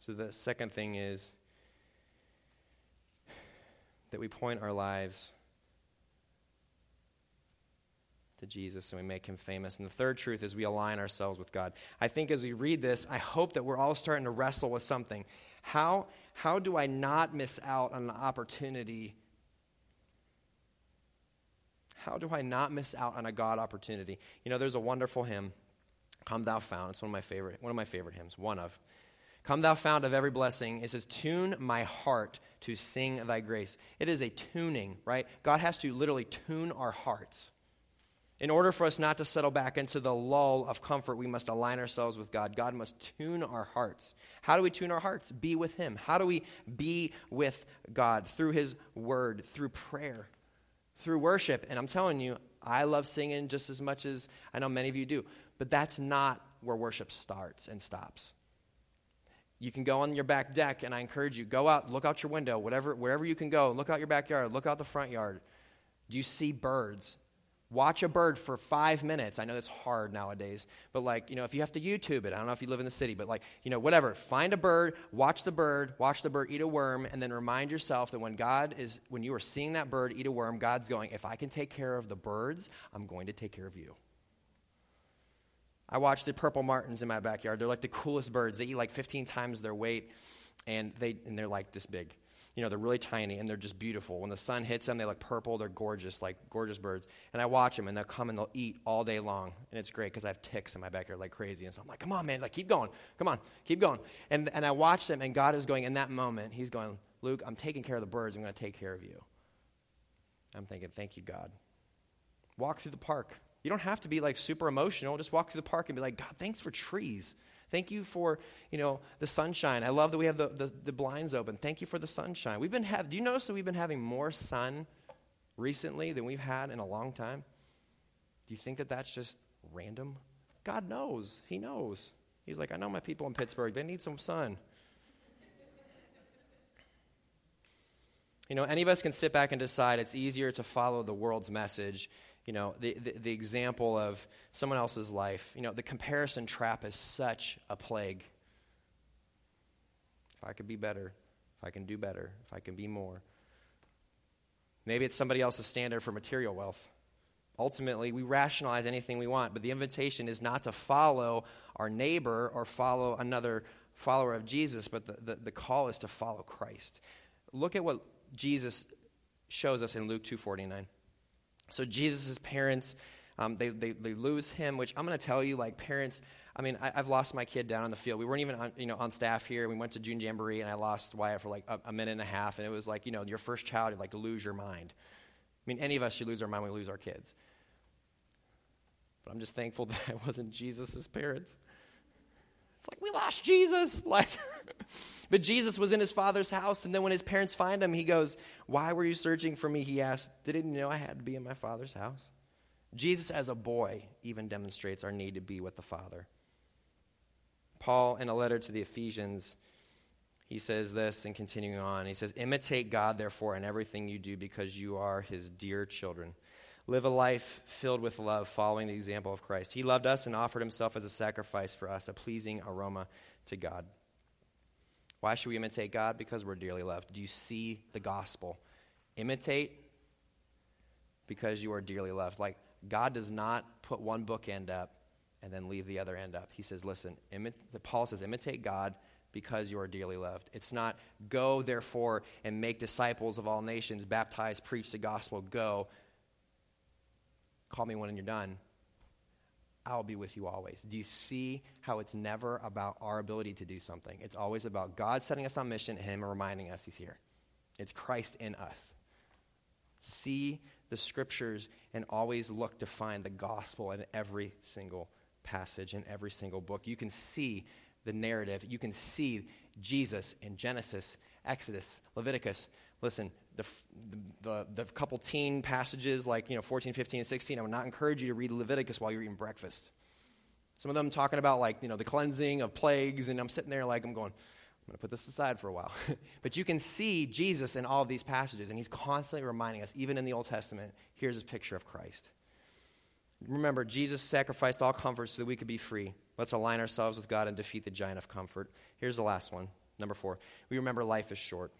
So the second thing is that we point our lives to Jesus and we make him famous. And the third truth is we align ourselves with God. I think as we read this, I hope that we're all starting to wrestle with something. How, how do I not miss out on the opportunity? How do I not miss out on a God opportunity? You know, there's a wonderful hymn, Come Thou Fount. It's one of my favorite, one of my favorite hymns, one of. Come thou fount of every blessing. It says, Tune my heart to sing thy grace. It is a tuning, right? God has to literally tune our hearts. In order for us not to settle back into the lull of comfort, we must align ourselves with God. God must tune our hearts. How do we tune our hearts? Be with Him. How do we be with God? Through His Word, through prayer, through worship. And I'm telling you, I love singing just as much as I know many of you do. But that's not where worship starts and stops. You can go on your back deck, and I encourage you, go out, look out your window, whatever, wherever you can go, look out your backyard, look out the front yard. Do you see birds? Watch a bird for five minutes. I know that's hard nowadays, but like, you know, if you have to YouTube it, I don't know if you live in the city, but like, you know, whatever. Find a bird, watch the bird, watch the bird eat a worm, and then remind yourself that when God is, when you are seeing that bird eat a worm, God's going, if I can take care of the birds, I'm going to take care of you. I watch the purple martins in my backyard. They're like the coolest birds. They eat like 15 times their weight, and, they, and they're like this big you know, they're really tiny and they're just beautiful. When the sun hits them, they look purple. They're gorgeous, like gorgeous birds. And I watch them and they'll come and they'll eat all day long. And it's great because I have ticks in my backyard like crazy. And so I'm like, come on, man, like keep going. Come on, keep going. And, and I watch them and God is going, in that moment, He's going, Luke, I'm taking care of the birds. I'm going to take care of you. I'm thinking, thank you, God. walk through the park. You don't have to be like super emotional. Just walk through the park and be like, God, thanks for trees. Thank you for, you know, the sunshine. I love that we have the, the, the blinds open. Thank you for the sunshine. We've been have, do you notice that we've been having more sun recently than we've had in a long time? Do you think that that's just random? God knows. He knows. He's like, I know my people in Pittsburgh. They need some sun. You know, any of us can sit back and decide it's easier to follow the world's message. You know, the, the, the, example of someone else's life. You know, the comparison trap is such a plague. If I could be better, if I can do better, if I can be more. Maybe it's somebody else's standard for material wealth. Ultimately, we rationalize anything we want, but the invitation is not to follow our neighbor or follow another follower of Jesus, but the, the, the call is to follow Christ. Look at what Jesus shows us in Luke 2.49. So Jesus' parents, um, they, they, they lose him, which I'm going to tell you, like parents, I mean, I, have lost my kid down on the field. We weren't even on, you know, on staff here. We went to June Jamboree, and I lost Wyatt for like a, a minute and a half. And it was like, you know, your first child, you'd like to lose your mind. I mean, any of us should lose our mind when we lose our kids. But I'm just thankful that I wasn't Jesus' parents. It's like, we lost Jesus. Like, but Jesus was in his father's house, and then when his parents find him, he goes, Why were you searching for me? He asked, Didn't you know I had to be in my father's house? Jesus, as a boy, even demonstrates our need to be with the Father. Paul, in a letter to the Ephesians, he says this and continuing on. He says, Imitate God, therefore, in everything you do because you are his dear children. Live a life filled with love, following the example of Christ. He loved us and offered himself as a sacrifice for us, a pleasing aroma to God. Why should we imitate God? Because we're dearly loved. Do you see the gospel? Imitate because you are dearly loved. Like, God does not put one book end up and then leave the other end up. He says, listen, Paul says, imitate God because you are dearly loved. It's not go, therefore, and make disciples of all nations, baptize, preach the gospel, go. Call me when you're done. I'll be with you always. Do you see how it's never about our ability to do something? It's always about God setting us on mission and Him reminding us He's here. It's Christ in us. See the scriptures and always look to find the gospel in every single passage, in every single book. You can see the narrative. You can see Jesus in Genesis, Exodus, Leviticus. Listen, the, the, the, couple teen passages like you know 14 15 and 16 i would not encourage you to read leviticus while you're eating breakfast. Some of them talking about like you know the cleansing of plagues and i'm sitting there like i'm going i'm going to put this aside for a while. But you can see jesus in all of these passages and he's constantly reminding us even in the old testament here's a picture of christ. Remember jesus sacrificed all comfort so that we could be free. Let's align ourselves with god and defeat the giant of comfort. Here's the last one number four. We remember life is short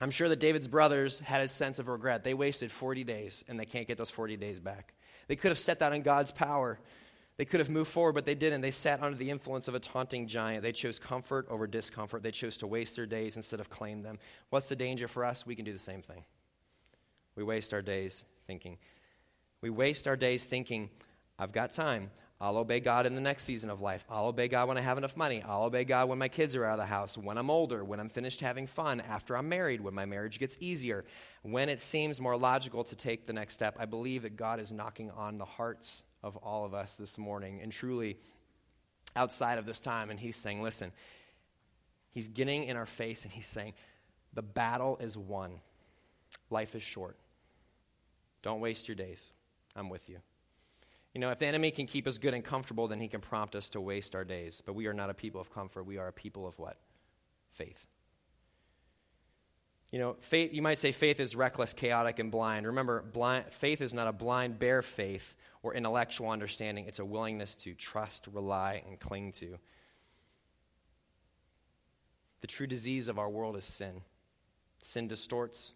I'm sure that David's brothers had a sense of regret. They wasted 40 days and they can't get those 40 days back. They could have set that in God's power. They could have moved forward, but they didn't. They sat under the influence of a taunting giant. They chose comfort over discomfort. They chose to waste their days instead of claim them. What's the danger for us? We can do the same thing. We waste our days thinking. We waste our days thinking, I've got time. I'll obey God in the next season of life. I'll obey God when I have enough money. I'll obey God when my kids are out of the house, when I'm older, when I'm finished having fun, after I'm married, when my marriage gets easier. When it seems more logical to take the next step, I believe that God is knocking on the hearts of all of us this morning and truly outside of this time. And He's saying, listen, He's getting in our face and He's saying, the battle is won. Life is short. Don't waste your days. I'm with you. You know, if the enemy can keep us good and comfortable, then he can prompt us to waste our days. But we are not a people of comfort. We are a people of what? Faith. You know, faith, you might say faith is reckless, chaotic, and blind. Remember, blind, faith is not a blind, bare faith or intellectual understanding. It's a willingness to trust, rely, and cling to. The true disease of our world is sin. Sin distorts,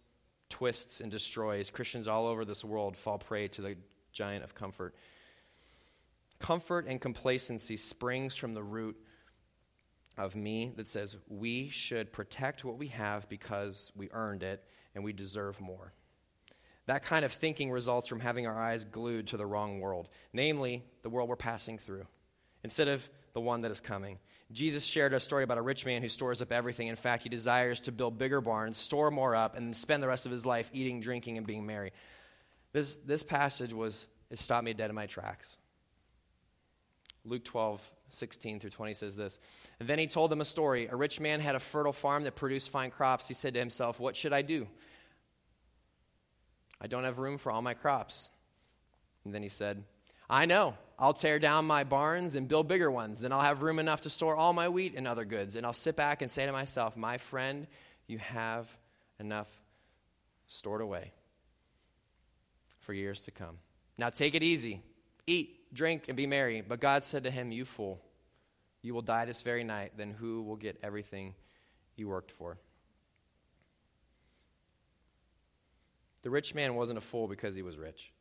twists, and destroys. Christians all over this world fall prey to the giant of comfort. Comfort and complacency springs from the root of me that says we should protect what we have because we earned it and we deserve more. That kind of thinking results from having our eyes glued to the wrong world, namely the world we're passing through, instead of the one that is coming. Jesus shared a story about a rich man who stores up everything. In fact, he desires to build bigger barns, store more up, and spend the rest of his life eating, drinking, and being merry. This, this passage was it stopped me dead in my tracks. Luke 12, 16 through 20 says this. And then he told them a story. A rich man had a fertile farm that produced fine crops. He said to himself, What should I do? I don't have room for all my crops. And then he said, I know. I'll tear down my barns and build bigger ones. Then I'll have room enough to store all my wheat and other goods. And I'll sit back and say to myself, My friend, you have enough stored away for years to come. Now take it easy. Eat, drink, and be merry. But God said to him, You fool, you will die this very night. Then who will get everything you worked for? The rich man wasn't a fool because he was rich,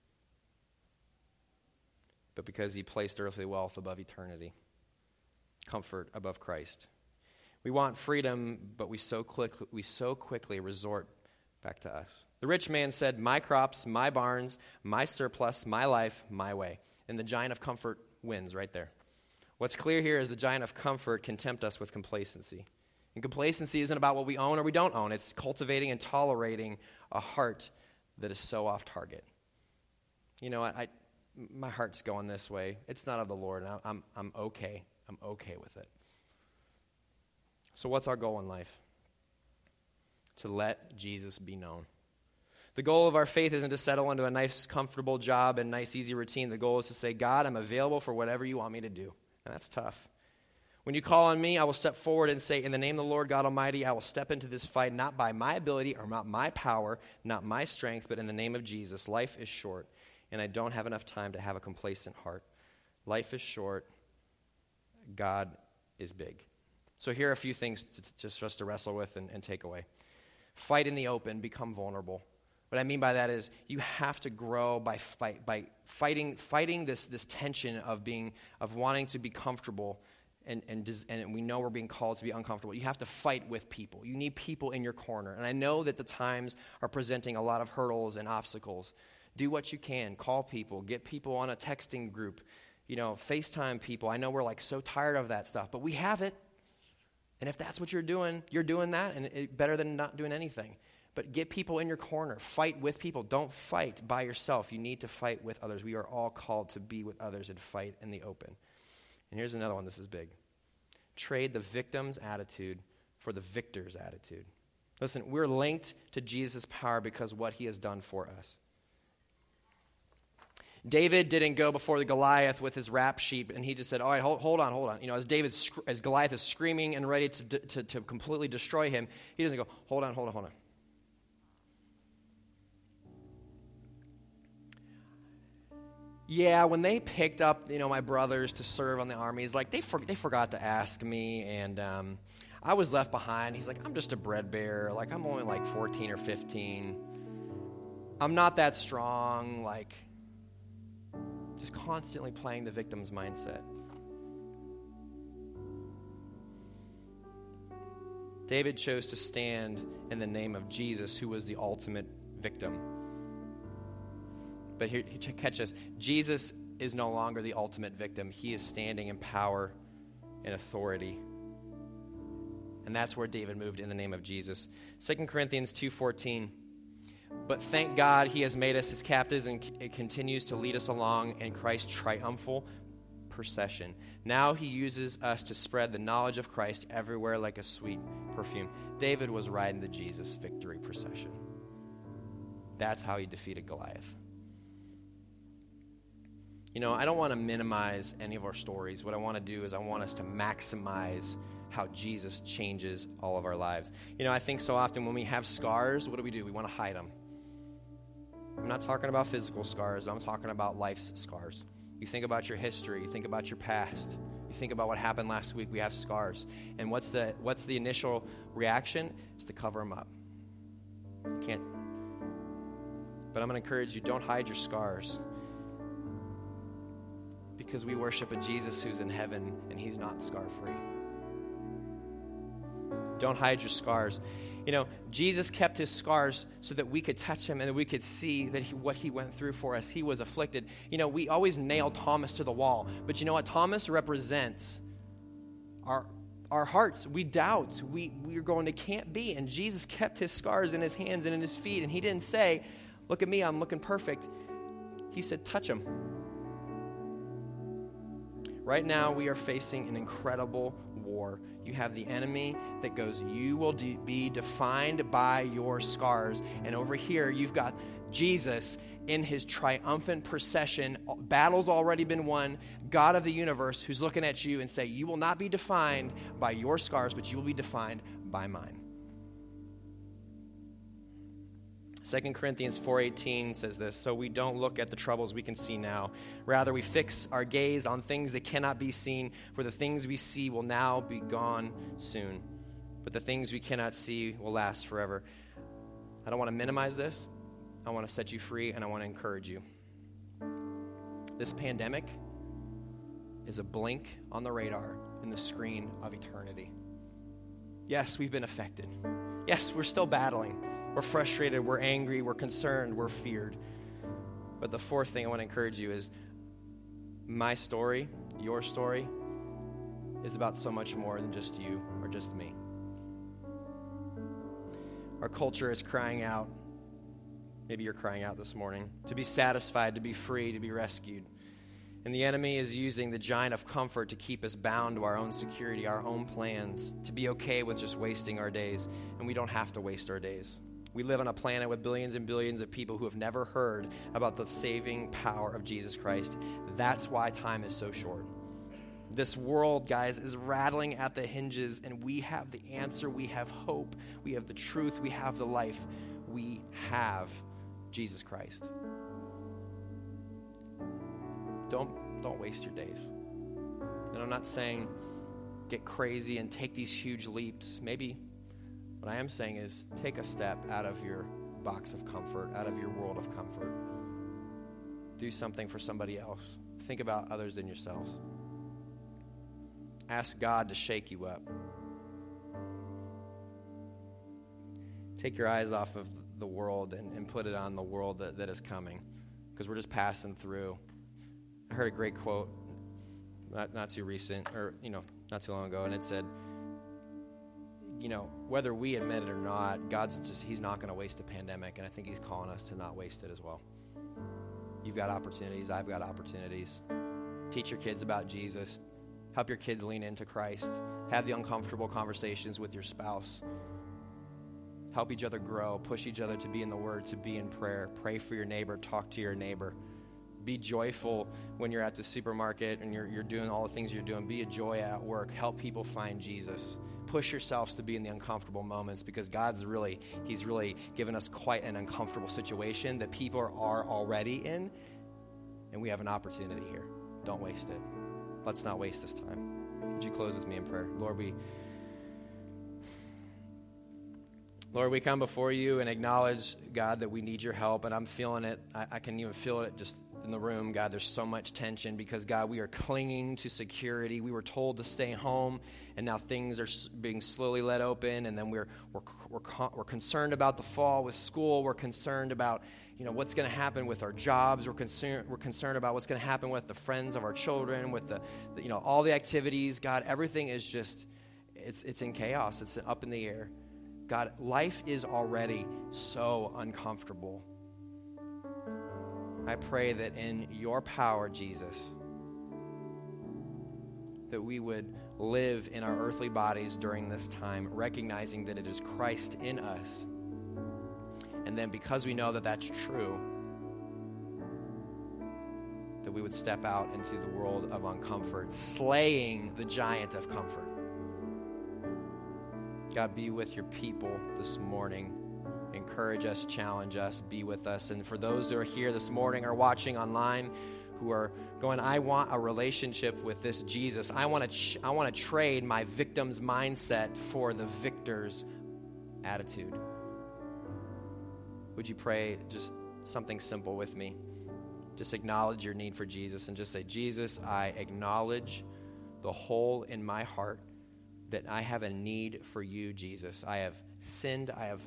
but because he placed earthly wealth above eternity, comfort above Christ. We want freedom, but we so, quick, we so quickly resort back to us. The rich man said, My crops, my barns, my surplus, my life, my way. And the giant of comfort wins right there. What's clear here is the giant of comfort can tempt us with complacency. And complacency isn't about what we own or we don't own, it's cultivating and tolerating a heart that is so off target. You know, I, I my heart's going this way. It's not of the Lord, and I'm, I'm okay. I'm okay with it. So, what's our goal in life? To let Jesus be known. The goal of our faith isn't to settle into a nice, comfortable job and nice, easy routine. The goal is to say, God, I'm available for whatever you want me to do. And that's tough. When you call on me, I will step forward and say, In the name of the Lord God Almighty, I will step into this fight not by my ability or not my power, not my strength, but in the name of Jesus. Life is short, and I don't have enough time to have a complacent heart. Life is short. God is big. So, here are a few things to, just for us to wrestle with and, and take away. Fight in the open, become vulnerable. What I mean by that is you have to grow by, fight, by fighting, fighting this, this tension of, being, of wanting to be comfortable and, and, and we know we're being called to be uncomfortable. You have to fight with people. You need people in your corner. And I know that the times are presenting a lot of hurdles and obstacles. Do what you can. Call people. Get people on a texting group. You know, FaceTime people. I know we're like so tired of that stuff, but we have it. And if that's what you're doing, you're doing that, and it, better than not doing anything. But get people in your corner. Fight with people. Don't fight by yourself. You need to fight with others. We are all called to be with others and fight in the open. And here's another one this is big trade the victim's attitude for the victor's attitude. Listen, we're linked to Jesus' power because what he has done for us. David didn't go before the Goliath with his rap sheet, and he just said, "All right, hold, hold on, hold on." You know, as David, as Goliath is screaming and ready to, to, to completely destroy him, he doesn't go, "Hold on, hold on, hold on." Yeah, when they picked up, you know, my brothers to serve on the army, he's like, they, for, they forgot to ask me, and um, I was left behind. He's like, I'm just a bread bearer. Like, I'm only like 14 or 15. I'm not that strong. Like, just constantly playing the victim's mindset. David chose to stand in the name of Jesus, who was the ultimate victim. But here, catch us. Jesus is no longer the ultimate victim. He is standing in power and authority. And that's where David moved in the name of Jesus. 2 Corinthians 2:14. But thank God he has made us his captives and it continues to lead us along in Christ's triumphal procession. Now he uses us to spread the knowledge of Christ everywhere like a sweet perfume. David was riding the Jesus victory procession. That's how he defeated Goliath. You know, I don't want to minimize any of our stories. What I want to do is I want us to maximize how Jesus changes all of our lives. You know, I think so often when we have scars, what do we do? We want to hide them. I'm not talking about physical scars, I'm talking about life's scars. You think about your history, you think about your past, you think about what happened last week, we have scars. And what's the what's the initial reaction? Is to cover them up. You can't but I'm going to encourage you don't hide your scars because we worship a Jesus who's in heaven and he's not scar free. Don't hide your scars. You know, Jesus kept his scars so that we could touch him and that we could see that he, what he went through for us. He was afflicted. You know, we always nail Thomas to the wall, but you know what? Thomas represents our our hearts. We doubt. We we're going to can't be. And Jesus kept his scars in his hands and in his feet, and he didn't say, "Look at me, I'm looking perfect." He said, touch them. Right now, we are facing an incredible war. You have the enemy that goes, You will de- be defined by your scars. And over here, you've got Jesus in his triumphant procession. Battle's already been won. God of the universe who's looking at you and say, You will not be defined by your scars, but you will be defined by mine. 2 Corinthians 4:18 says this, so we don't look at the troubles we can see now. Rather we fix our gaze on things that cannot be seen, for the things we see will now be gone soon. But the things we cannot see will last forever. I don't want to minimize this. I want to set you free and I want to encourage you. This pandemic is a blink on the radar in the screen of eternity. Yes, we've been affected. Yes, we're still battling. We're frustrated, we're angry, we're concerned, we're feared. But the fourth thing I want to encourage you is my story, your story, is about so much more than just you or just me. Our culture is crying out. Maybe you're crying out this morning to be satisfied, to be free, to be rescued. And the enemy is using the giant of comfort to keep us bound to our own security, our own plans, to be okay with just wasting our days. And we don't have to waste our days. We live on a planet with billions and billions of people who have never heard about the saving power of Jesus Christ. That's why time is so short. This world, guys, is rattling at the hinges, and we have the answer. We have hope. We have the truth. We have the life. We have Jesus Christ. Don't, don't waste your days. And I'm not saying get crazy and take these huge leaps. Maybe what I am saying is take a step out of your box of comfort, out of your world of comfort. Do something for somebody else. Think about others than yourselves. Ask God to shake you up. Take your eyes off of the world and, and put it on the world that, that is coming because we're just passing through. I heard a great quote not, not too recent, or, you know, not too long ago, and it said, you know, whether we admit it or not, God's just, He's not going to waste a pandemic. And I think He's calling us to not waste it as well. You've got opportunities. I've got opportunities. Teach your kids about Jesus. Help your kids lean into Christ. Have the uncomfortable conversations with your spouse. Help each other grow. Push each other to be in the Word, to be in prayer. Pray for your neighbor. Talk to your neighbor. Be joyful when you're at the supermarket and you're, you're doing all the things you're doing. Be a joy at work. Help people find Jesus push yourselves to be in the uncomfortable moments because God's really, He's really given us quite an uncomfortable situation that people are already in, and we have an opportunity here. Don't waste it. Let's not waste this time. Would you close with me in prayer? Lord, we. Lord, we come before you and acknowledge, God, that we need your help, and I'm feeling it. I, I can even feel it just in the room, God, there's so much tension because, God, we are clinging to security. We were told to stay home, and now things are being slowly let open, and then we're, we're, we're, we're concerned about the fall with school. We're concerned about, you know, what's going to happen with our jobs. We're concerned, we're concerned about what's going to happen with the friends of our children, with the, the, you know, all the activities. God, everything is just, it's, it's in chaos. It's up in the air. God, life is already so uncomfortable. I pray that in your power, Jesus, that we would live in our earthly bodies during this time, recognizing that it is Christ in us. And then, because we know that that's true, that we would step out into the world of uncomfort, slaying the giant of comfort. God, be with your people this morning encourage us, challenge us, be with us. And for those who are here this morning or watching online, who are going, I want a relationship with this Jesus. I want to, ch- I want to trade my victim's mindset for the victor's attitude. Would you pray just something simple with me? Just acknowledge your need for Jesus and just say, Jesus, I acknowledge the hole in my heart that I have a need for you, Jesus. I have sinned. I have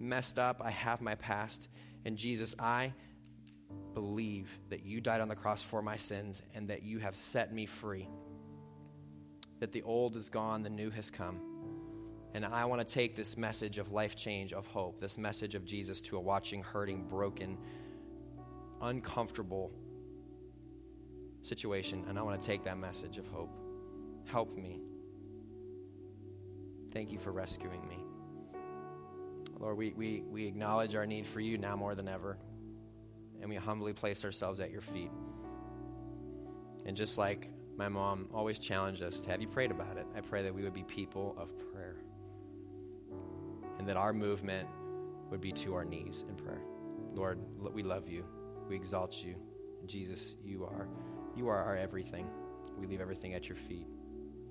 messed up. I have my past. And Jesus, I believe that you died on the cross for my sins and that you have set me free. That the old is gone, the new has come. And I want to take this message of life change, of hope, this message of Jesus to a watching, hurting, broken, uncomfortable situation, and I want to take that message of hope. Help me. Thank you for rescuing me. Lord, we, we, we acknowledge our need for you now more than ever, and we humbly place ourselves at your feet. And just like my mom always challenged us to have you prayed about it, I pray that we would be people of prayer and that our movement would be to our knees in prayer. Lord, we love you. We exalt you. Jesus, you are you are our everything. We leave everything at your feet.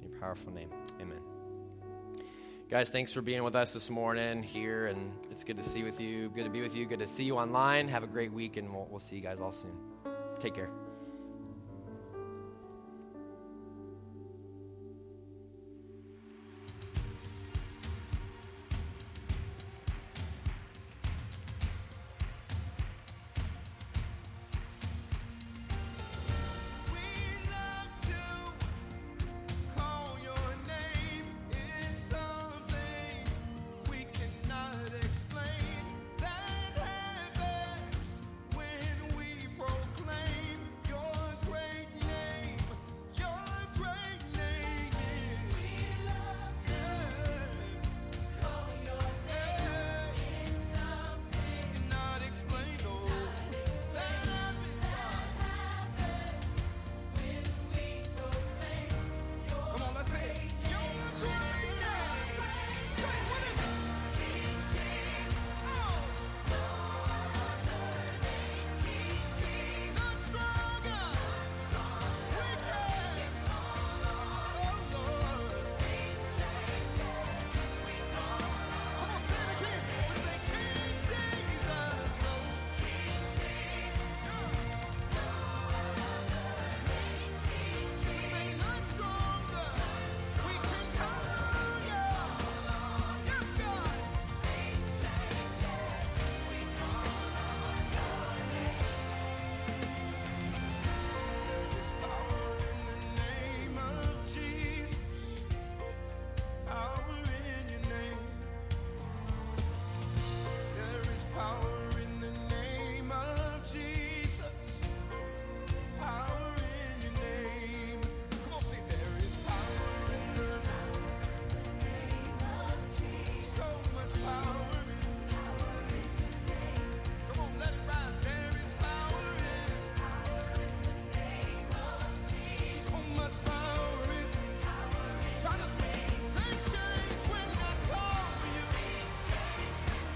In your powerful name. Amen. Guys, thanks for being with us this morning here, and it's good to see with you. Good to be with you. Good to see you online. Have a great week, and we'll, we'll see you guys all soon. Take care.